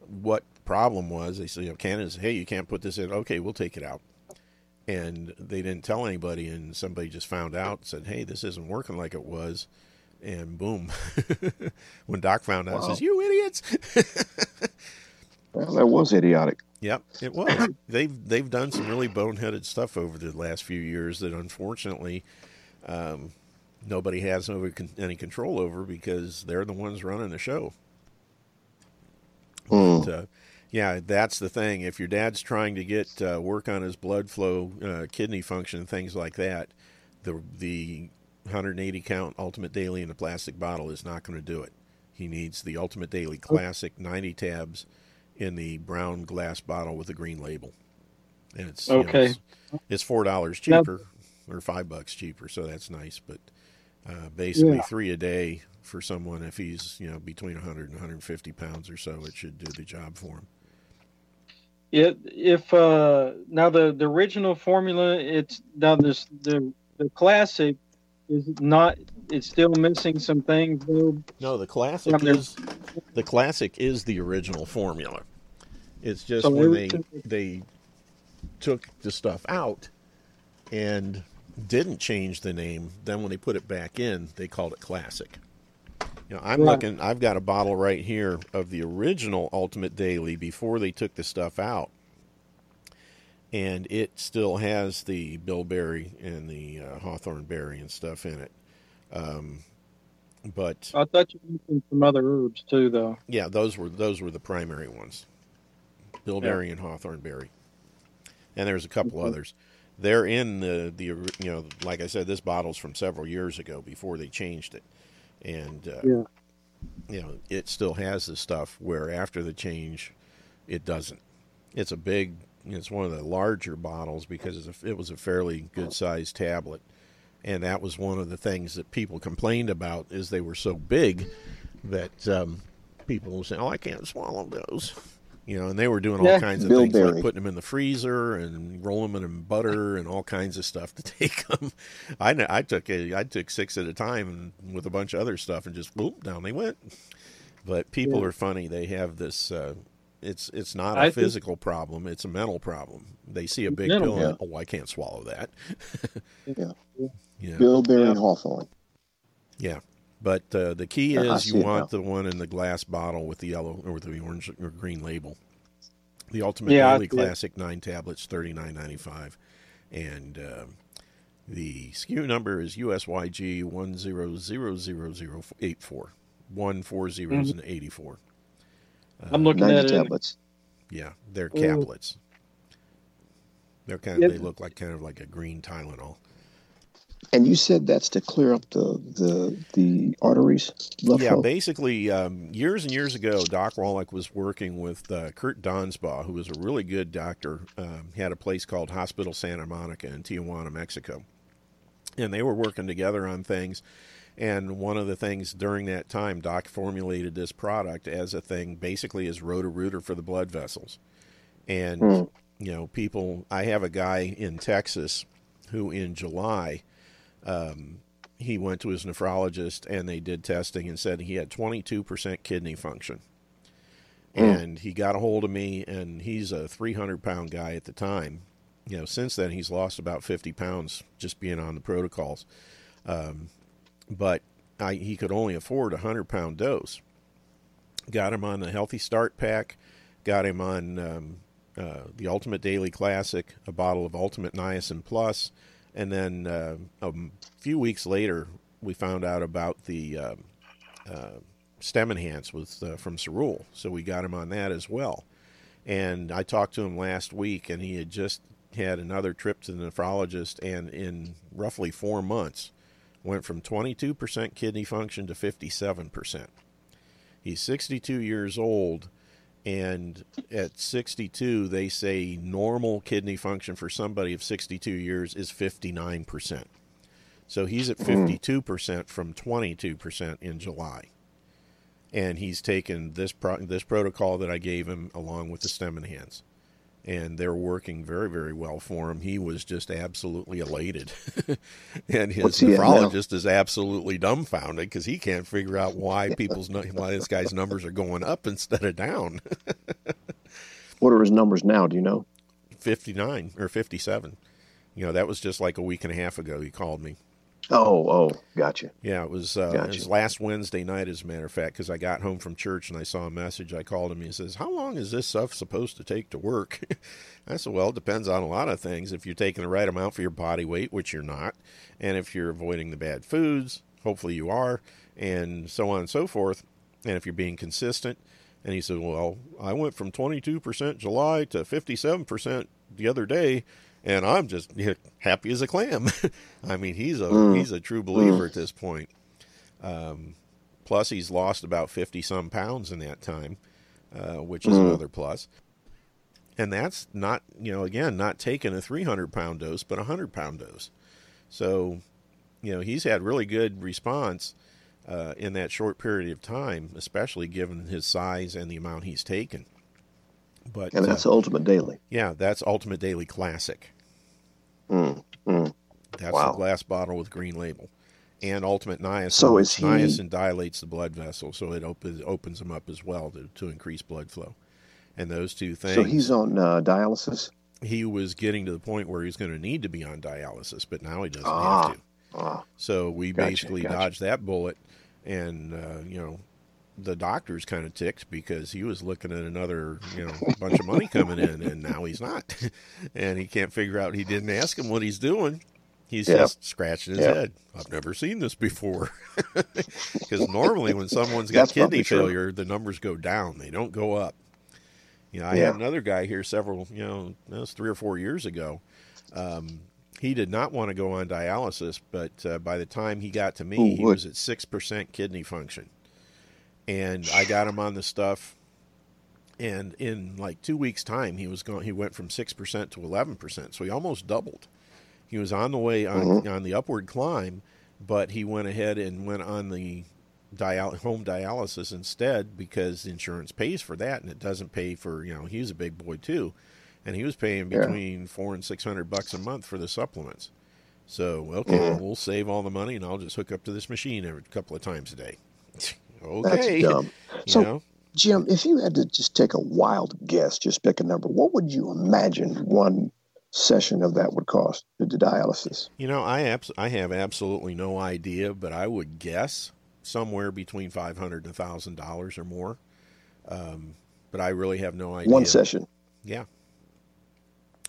what problem was. They said you know Canada said hey you can't put this in. Okay we'll take it out and they didn't tell anybody and somebody just found out said hey this isn't working like it was and boom [LAUGHS] when doc found out Wow. says you idiots [LAUGHS] Well, that was idiotic. yep it was they've they've done some really boneheaded stuff over the last few years that unfortunately um, nobody has over con- any control over because they're the ones running the show Mm. But, uh, yeah, that's the thing. If your dad's trying to get uh, work on his blood flow, uh, kidney function, things like that, the the 180 count Ultimate Daily in a plastic bottle is not going to do it. He needs the Ultimate Daily Classic 90 tabs in the brown glass bottle with a green label, and it's you know, Okay. it's, it's four dollars Now- cheaper or five bucks cheaper, so that's nice. But uh, basically, Yeah. three a day for someone if he's you know between 100 and 150 pounds or so, it should do the job for him. Yeah, if uh, now the the original formula, it's now this the the classic is not. It's still missing some things though. No, the classic Yeah, is the classic is the original formula. It's just So when they they took the stuff out and didn't change the name, then when they put it back in, they called it classic. You know, I'm Right. looking I've got a bottle right here of the original Ultimate Daily before they took the stuff out. And it still has the bilberry and the uh, hawthorn berry and stuff in it. Um, but I thought you mentioned some other herbs too, though. yeah, those were those were the primary ones, bilberry and hawthorn berry, and there's a couple Mhm. others. they're in the the you know like I said, this bottle's from several years ago before they changed it, and uh, Yeah. you know it still has the stuff where after the change, it doesn't. It's a big. It's one of the larger bottles because it's a, it was a fairly good sized tablet, and that was one of the things that people complained about is they were so big that um, people were saying, "Oh, I can't swallow those." You know, and they were doing all Yeah. kinds of Bill things like putting them in the freezer and rolling them in butter and all kinds of stuff to [LAUGHS] take them. I I took a, I took six at a time and with a bunch of other stuff and just whoop down they went. But people Yeah. are funny. They have this. Uh, it's it's not a I think- physical problem. It's a mental problem. They see a big Mental, pill. and, yeah. Oh, I can't swallow that. [LAUGHS] Yeah. Yeah. bilberry Yeah. and hawthorn. Yeah, but uh, the key is you want the one in the glass bottle with the yellow or with the orange or green label. The Ultimate Yeah, Daily see it. Classic nine tablets, thirty nine ninety five, and um the SKU number is USYG one zero zero zero zero eight four. One zeros Mm-hmm. and eighty four. I'm looking Ninety at it. tablets. Yeah, they're caplets. They're kind of, Yep. they look like kind of like a green Tylenol. And you said that's to clear up the the the arteries, Yeah, basically, um, years and years ago, Doc Wallach was working with uh, Kurt Donsbach, who was a really good doctor. Um, he had a place called Hospital Santa Monica in Tijuana, Mexico. And they were working together on things. And one of the things during that time, Doc formulated this product as a thing, basically as rotor-rooter for the blood vessels. And, Hmm. you know, people, I have a guy in Texas who in July, um, he went to his nephrologist and they did testing and said he had 22% kidney function. And he got a hold of me, and he's a 300 pound guy at the time. You know, since then he's lost about 50 pounds just being on the protocols. Um, but I, he could only afford a 100 pound dose. Got him on the Healthy Start Pack, got him on um, uh, the Ultimate Daily Classic, a bottle of Ultimate Niacin Plus, and then uh, a few weeks later, we found out about the um uh, Stem Enhance with uh, from Cerule, so we got him on that as well. And I talked to him last week, and he had just had another trip to the nephrologist, and in roughly four months, went from 22% kidney function to 57%. He's 62 years old, and at 62, they say normal kidney function for somebody of 62 years is 59%. So he's at hmm. 52% from 22% in July. And he's taken this pro- this protocol that I gave him along with the stem enhance. And they're working very, very well for him. He was just absolutely elated. [LAUGHS] and his What's he at now? nephrologist is absolutely dumbfounded because he can't figure out why [LAUGHS] people's why this guy's numbers are going up instead of down. [LAUGHS] What are his numbers now? Do you know? 59 or 57. You know, that was just like a week and a half ago. He called me. Oh, oh, gotcha. Yeah, it was, uh, it was last Wednesday night, as a matter of fact, because I got home from church and I saw a message. I called him. He says, How long is this stuff supposed to take to work? [LAUGHS] I said, Well, it depends on a lot of things. If you're taking the right amount for your body weight, which you're not, and if you're avoiding the bad foods, hopefully you are, and so on and so forth, and if you're being consistent. And he said, Well, I went from 22% July to 57% the other day and I'm just you know, happy as a clam. [LAUGHS] I mean, he's a Mm. he's a true believer at this point. Um, plus, he's lost about fifty some pounds in that time, uh, which is Mm. another plus. And that's not you know again not taking a three hundred pound dose, but a hundred pound dose. So, you know, he's had really good response uh, in that short period of time, especially given his size and the amount he's taken. But And uh, that's the Ultimate Daily. yeah, that's Ultimate Daily Classic. Mm, mm. That's Wow. the glass bottle with green label. And Ultimate Niacin. So is he- Niacin dilates the blood vessel, so it opens opens them up as well to, to increase blood flow. And those two things. So he's on uh, dialysis. he was getting to the point where he's going to need to be on dialysis, but now he doesn't Ah. have to. Ah, So we Gotcha, basically gotcha. dodged that bullet, and uh, you know, the doctor's kind of ticked because he was looking at another you know bunch of money coming in, and now he's not, [LAUGHS] and he can't figure out. He didn't ask him what he's doing. He's Yeah. just scratching his Yeah. head. I've never seen this before. [LAUGHS] Because normally, when someone's got kidney true. failure, the numbers go down; they don't go up. You know, I Yeah. had another guy here several, you know, that was three or four years ago. Um, he did not want to go on dialysis, but uh, by the time he got to me, Who he was at six percent kidney function, and I got him on the stuff. And in like two weeks' time, he was going. He went from six percent to eleven percent, so he almost doubled. He was on the way on on the upward climb, but he went ahead and went on the dial- home dialysis instead because insurance pays for that, and it doesn't pay for you know he's a big boy too, and he was paying Yeah. between four and six hundred bucks a month for the supplements. So okay, Mhm. we'll save all the money, and I'll just hook up to this machine every couple of times a day. [LAUGHS] That's okay, dumb. you [LAUGHS] So, know. Jim, if you had to just take a wild guess, just pick a number, what would you imagine one session of that would cost the dialysis? You know, I abs- I have absolutely no idea, but I would guess somewhere between five hundred and thousand dollars or more. Um, but I really have no idea. One session. Yeah.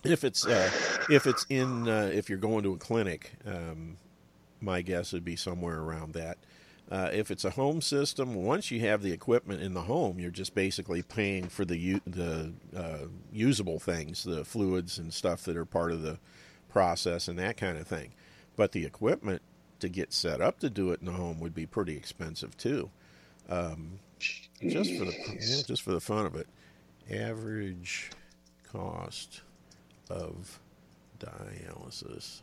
If it's uh, if it's in uh, if you're going to a clinic, um, my guess would be somewhere around that. Uh, if it's a home system, once you have the equipment in the home, you're just basically paying for the u- the uh, usable things, the fluids and stuff that are part of the process and that kind of thing. But the equipment to get set up to do it in the home would be pretty expensive too. Um, just for the yeah, just for the fun of it. Average cost of dialysis.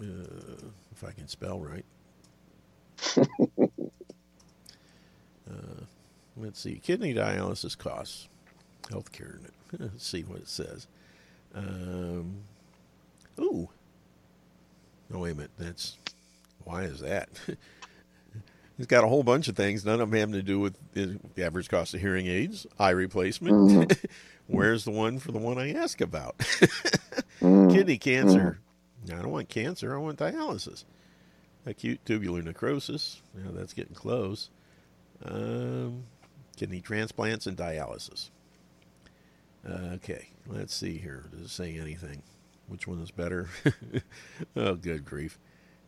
Uh, if I can spell right. Uh, let's see. Kidney dialysis costs. Healthcare. [LAUGHS] Let's see what it says. Um, ooh. No, wait a minute. That's why is that? [LAUGHS] He's got a whole bunch of things, none of them having to do with the average cost of hearing aids, eye replacement. Mhm. [LAUGHS] Where's the one for the one I ask about? Mm, Kidney cancer. I don't want cancer. I want dialysis. Acute tubular necrosis. Yeah, that's getting close. Um, kidney transplants and dialysis. Okay, let's see here. Does it say anything? Which one is better? [LAUGHS] oh, good grief.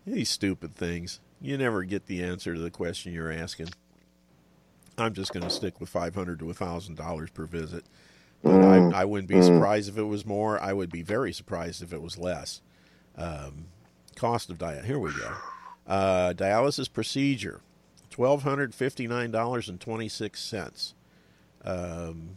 These stupid things. You never get the answer to the question you're asking. I'm just going to stick with 500 to $1,000 per visit. But Mm, I, I wouldn't be mm. surprised if it was more. I would be very surprised if it was less. Um, cost of diet. Here we go. Uh, dialysis procedure, twelve hundred fifty nine dollars and twenty six cents. Um,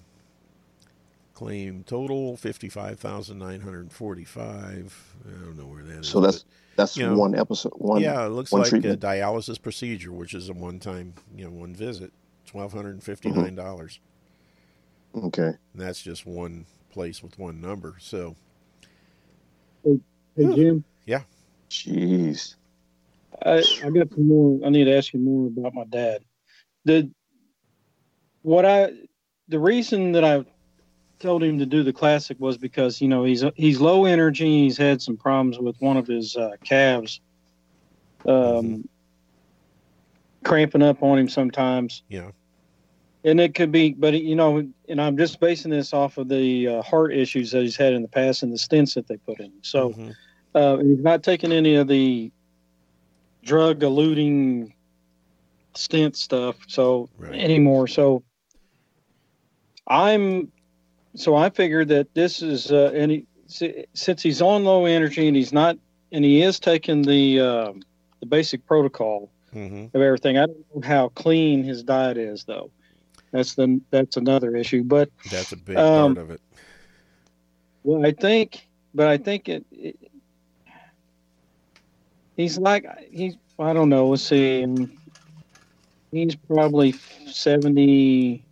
claim total fifty five thousand nine hundred forty five. I don't know where that is. So that's that's you know, one episode. One. yeah, it looks like treatment. a dialysis procedure, which is a one time, you know, one visit, twelve hundred and fifty nine dollars. Okay. And that's just one place with one number. So hey, Hey Jim, Yeah. Jeez. I, I got some more. I need to ask you more about my dad. The what I the reason that I told him to do the classic was because you know he's he's low energy. He's had some problems with one of his uh, calves, um, Mhm. cramping up on him sometimes. Yeah. And it could be, but you know, and I'm just basing this off of the uh, heart issues that he's had in the past and the stents that they put in. So mhm. uh, he's not taking any of the drug eluting stent stuff so Right. anymore so i'm so i figured that this is uh and he, since he's on low energy and he's not and he is taking the um the basic protocol Mhm. of everything i don't know how clean his diet is though that's the that's another issue but That's a big Um, part of it. Well, I think, but I think it, it he's like he's I don't know. Let's see. He's probably seventy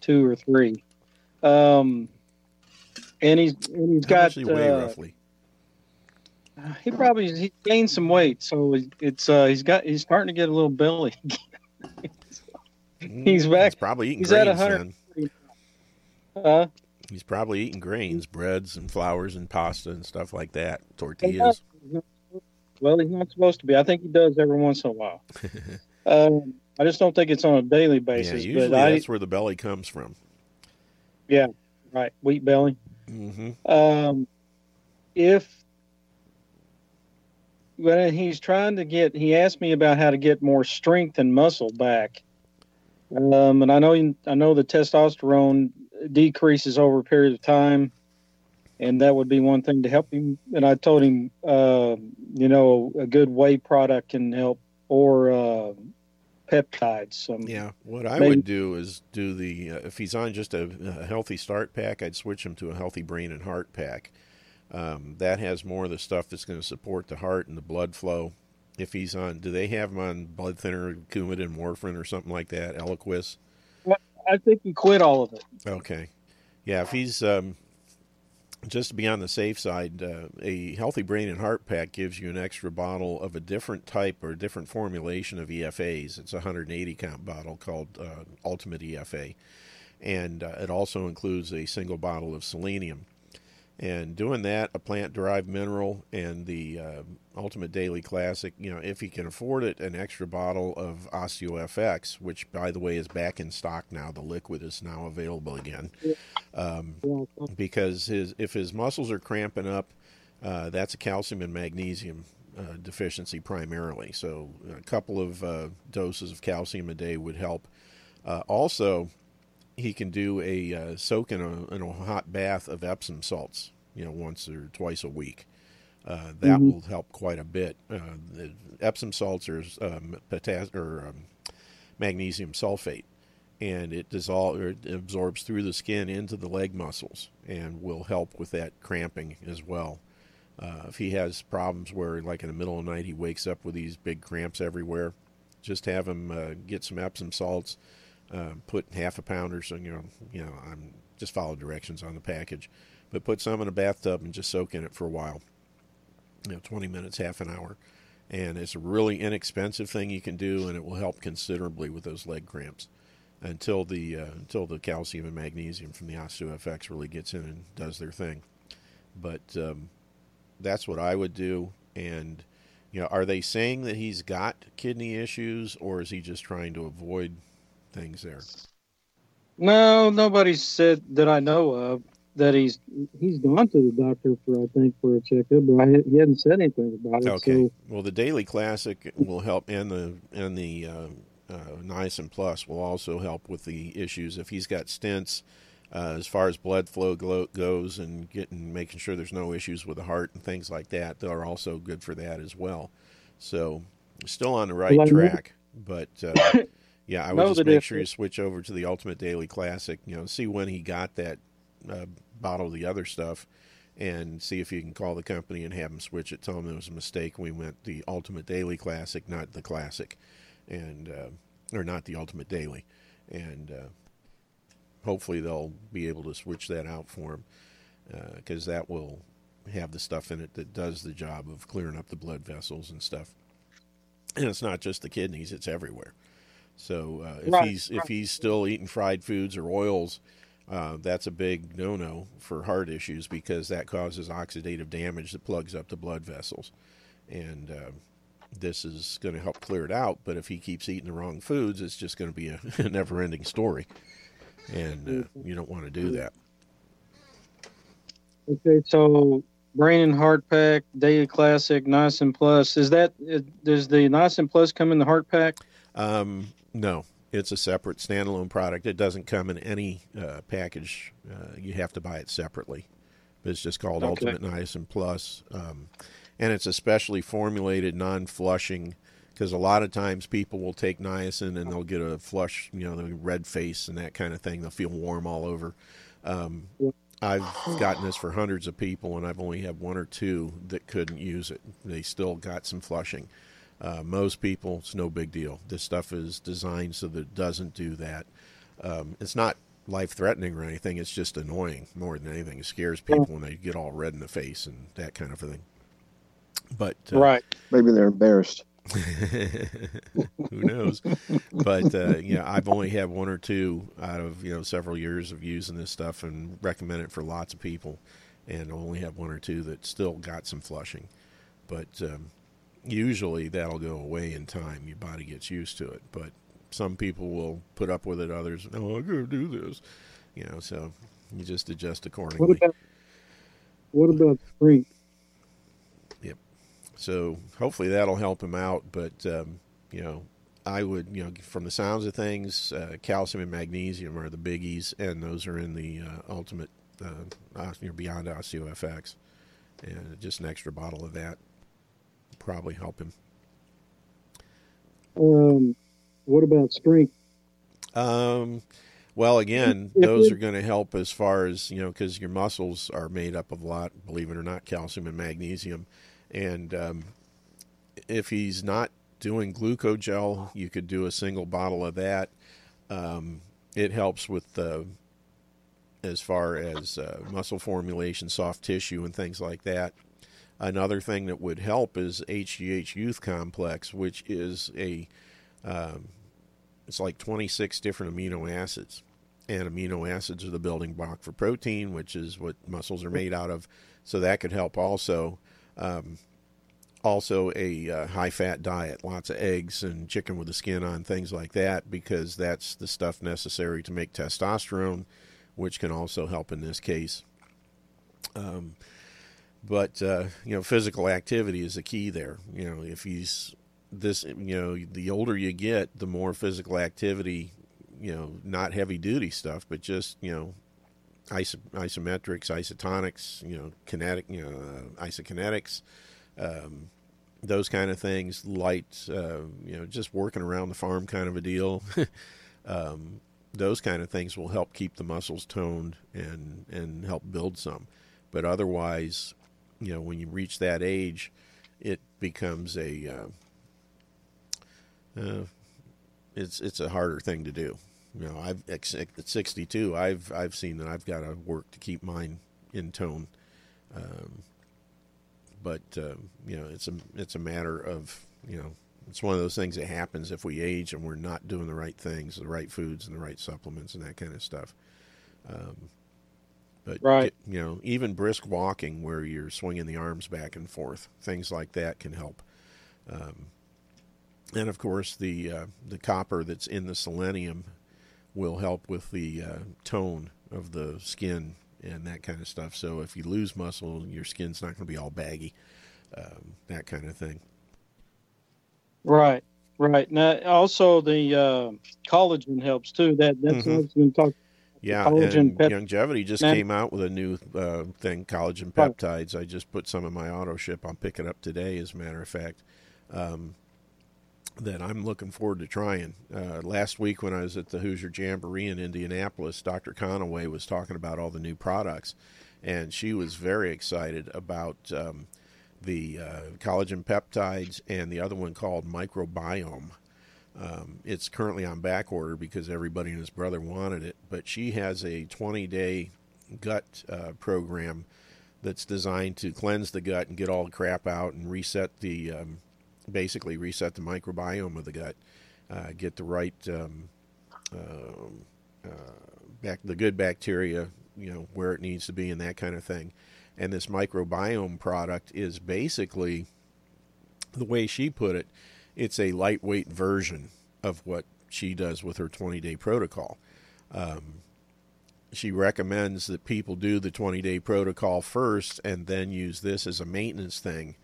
two or three, um, and he's and he's How got he weigh uh, roughly? he probably he gained some weight, so it's uh he's got he's starting to get a little belly. [LAUGHS] he's Mm, back. He's probably eating He's at grains 100. then. Uh, He's probably eating grains, breads and flours and pasta and stuff like that. Tortillas. Well, he's not supposed to be. I think he does every once in a while. [LAUGHS] um, I just don't think it's on a daily basis. yeah, usually but I, that's where the belly comes from. Yeah, right, wheat belly. hmm Um, if when he's trying to get, he asked me about how to get more strength and muscle back. Um, and I know, I know the testosterone decreases over a period of time, and that would be one thing to help him. And I told him, uh, you know, a good whey product can help, or uh, peptides. Um, yeah, what I maybe, would do is do the uh, if he's on just a, a, healthy start pack, I'd switch him to a healthy brain and heart pack. Um, that has more of the stuff that's going to support the heart and the blood flow. If he's on, do they have him on blood thinner, Coumadin, warfarin, or something like that? Eliquis. I think he quit all of it. Okay, yeah. If he's um, just to be on the safe side, uh, a healthy brain and heart pack gives you an extra bottle of a different type or different formulation of EFAs. It's a 180 count bottle called uh, Ultimate EFA, and uh, it also includes a single bottle of selenium. And doing that, a plant derived mineral and the uh, Ultimate Daily Classic, you know, if he can afford it, an extra bottle of OsteoFX, which, by the way, is back in stock now. The liquid is now available again. Um, because his if his muscles are cramping up, uh, that's a calcium and magnesium uh, deficiency primarily. So a couple of uh, doses of calcium a day would help. Uh, also, he can do a uh, soak in a, in a hot bath of Epsom salts, you know, once or twice a week. Uh, that mm-hmm. will help quite a bit. Uh, Epsom salts are um, or um, magnesium sulfate, and it dissolves or it absorbs through the skin into the leg muscles and will help with that cramping as well. Uh, if he has problems where, like in the middle of the night, he wakes up with these big cramps everywhere, just have him uh, get some Epsom salts uh, put half a pound or so. You know, you know, I'm just follow directions on the package, but put some in a bathtub and just soak in it for a while. You know, 20 minutes, half an hour, and it's a really inexpensive thing you can do, and it will help considerably with those leg cramps until the uh, until the calcium and magnesium from the OsteoFX really gets in and does their thing. But um, that's what I would do, and you know, are they saying that he's got kidney issues, or is he just trying to avoid things there? No, nobody said that I know of that he's he's gone to the doctor for I think for a checkup, but I, he hadn't said anything about it. Okay. So. Well, the Daily Classic will help, and the and the uh, uh, Niacin Plus will also help with the issues if he's got stents. Uh, as far as blood flow goes and getting making sure there's no issues with the heart and things like that, they are also good for that as well. So, still on the right track, but uh, [COUGHS] Yeah, I would just make sure you switch over to the Ultimate Daily Classic. You know, see when he got that uh, bottle of the other stuff, and see if you can call the company and have them switch it. Tell them it was a mistake. We went the Ultimate Daily Classic, not the Classic, and uh, or not the Ultimate Daily, and uh, hopefully they'll be able to switch that out for him because uh, that will have the stuff in it that does the job of clearing up the blood vessels and stuff. And it's not just the kidneys; it's everywhere. So uh, if right, he's right. if he's still eating fried foods or oils, uh, that's a big no-no for heart issues because that causes oxidative damage that plugs up the blood vessels, and uh, this is going to help clear it out. But if he keeps eating the wrong foods, it's just going to be a, a [LAUGHS] never-ending story, and uh, you don't want to do that. Okay, so Brain and Heart Pack, Daily Classic, Niacin Plus. Is that does the Niacin Plus come in the Heart Pack? Um, no, it's a separate standalone product. It doesn't come in any uh, package. Uh, you have to buy it separately. But It's just called okay. Ultimate Niacin Plus, um, and it's especially formulated non-flushing because a lot of times people will take niacin and they'll get a flush, you know, the red face and that kind of thing. They'll feel warm all over. Um, I've gotten this for hundreds of people, and I've only had one or two that couldn't use it. They still got some flushing. Uh, most people, it's no big deal. This stuff is designed so that it doesn't do that. Um, it's not life threatening or anything. It's just annoying more than anything. It scares people when they get all red in the face and that kind of thing. But uh, right, maybe they're embarrassed. [LAUGHS] who knows? but uh, you know, I've only had one or two out of you know several years of using this stuff and recommend it for lots of people, and only have one or two that still got some flushing. But um, usually that'll go away in time. Your body gets used to it, but some people will put up with it. Others, oh, I'm going to do this, you know. So you just adjust accordingly. What about what about strength? Yep. So hopefully that'll help him out. But um, you know, I would, you know, from the sounds of things, uh, calcium and magnesium are the biggies, and those are in the uh, ultimate uh, Beyond OsteoFX, and just an extra bottle of that probably help him. Um, what about strength? Um, well, again, those are going to help as far as you know, because your muscles are made up of a lot, believe it or not, calcium and magnesium, and um, if he's not doing glucogel, you could do a single bottle of that. Um, it helps with the as far as uh, muscle formulation, soft tissue, and things like that. Another thing that would help is HGH Youth Complex, which is a um, it's like 26 different amino acids, and amino acids are the building block for protein, which is what muscles are made out of. So that could help also. Um, also, a uh, high fat diet, lots of eggs and chicken with the skin on, things like that, because that's the stuff necessary to make testosterone, which can also help in this case. Um, but uh, you know, physical activity is the key there. You know, if he's this, you know, the older you get, the more physical activity. You know, not heavy duty stuff, but just you know, iso- isometrics, isotonics. You know, kinetic. You know, uh, isokinetics. Um, those kind of things, light, uh, you know, just working around the farm kind of a deal. [LAUGHS] um, those kind of things will help keep the muscles toned and and help build some. But otherwise, you know, when you reach that age, it becomes a uh, uh, it's it's a harder thing to do. You know, I've at 62, I've I've seen that I've got to work to keep mine in tone. Um, but uh, you know, it's a it's a matter of you know, it's one of those things that happens if we age and we're not doing the right things, the right foods and the right supplements and that kind of stuff. Um, but right. you know, even brisk walking where you're swinging the arms back and forth, things like that can help. Um, and of course, the uh, the copper that's in the selenium will help with the uh, tone of the skin and that kind of stuff. So if you lose muscle, your skin's not going to be all baggy, um, that kind of thing. Right, right. Now, also the uh, collagen helps too. That that's mm-hmm. what been talking. Yeah, and pep- Youngevity just came out with a new uh, thing, collagen peptides. I just put some in my auto ship. I'll pick it up today, as a matter of fact. Um, that I'm looking forward to trying. Uh, last week, when I was at the Hoosier Jamboree in Indianapolis, Dr. Conaway was talking about all the new products, and she was very excited about um, the uh, collagen peptides and the other one called microbiome. Um, it's currently on back order because everybody and his brother wanted it, but she has a 20 day gut uh, program that's designed to cleanse the gut and get all the crap out and reset the um, basically reset the microbiome of the gut, uh, get the right um, um, uh, back the good bacteria, you know, where it needs to be, and that kind of thing. And this microbiome product is basically the way she put it. It's a lightweight version of what she does with her 20 day protocol. Um, she recommends that people do the 20 day protocol first and then use this as a maintenance thing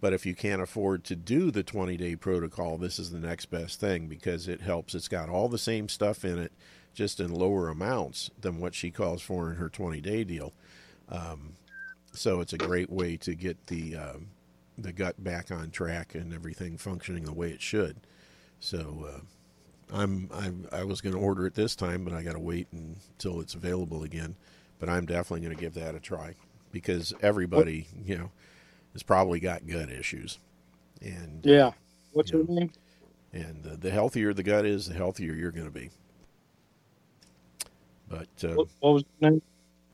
but if you can't afford to do the 20 day protocol, this is the next best thing because it helps. It's got all the same stuff in it, just in lower amounts than what she calls for in her 20 day deal. Um, so it's a great way to get the um, the gut back on track and everything functioning the way it should. So uh, I'm, I'm I was going to order it this time, but I got to wait until it's available again. But I'm definitely going to give that a try because everybody, you know has probably got gut issues. And yeah, what's her know, name? And uh, the healthier the gut is, the healthier you're going to be. But uh, what, what, was the name?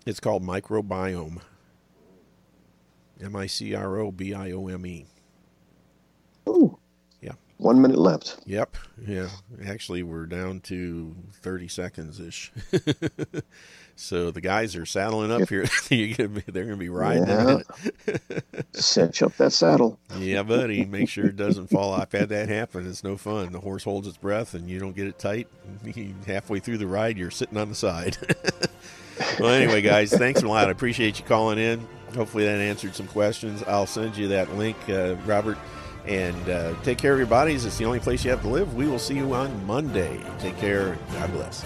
It's called microbiome. M I C R O B I O M E. Ooh. Yeah. One minute left. Yep. Yeah. Actually, we're down to 30 seconds ish. [LAUGHS] So the guys are saddling up here. [LAUGHS] they're going to be riding yeah. Cinch up that saddle. Yeah, buddy. Make sure it doesn't fall. Off. I've had that happen. It's no fun. The horse holds its breath and you don't get it tight. Halfway through the ride, you're sitting on the side. [LAUGHS] well, anyway, guys, thanks a lot. I appreciate you calling in. Hopefully that answered some questions. I'll send you that link, uh, Robert. And uh, take care of your bodies. It's the only place you have to live. We will see you on Monday. Take care. God bless.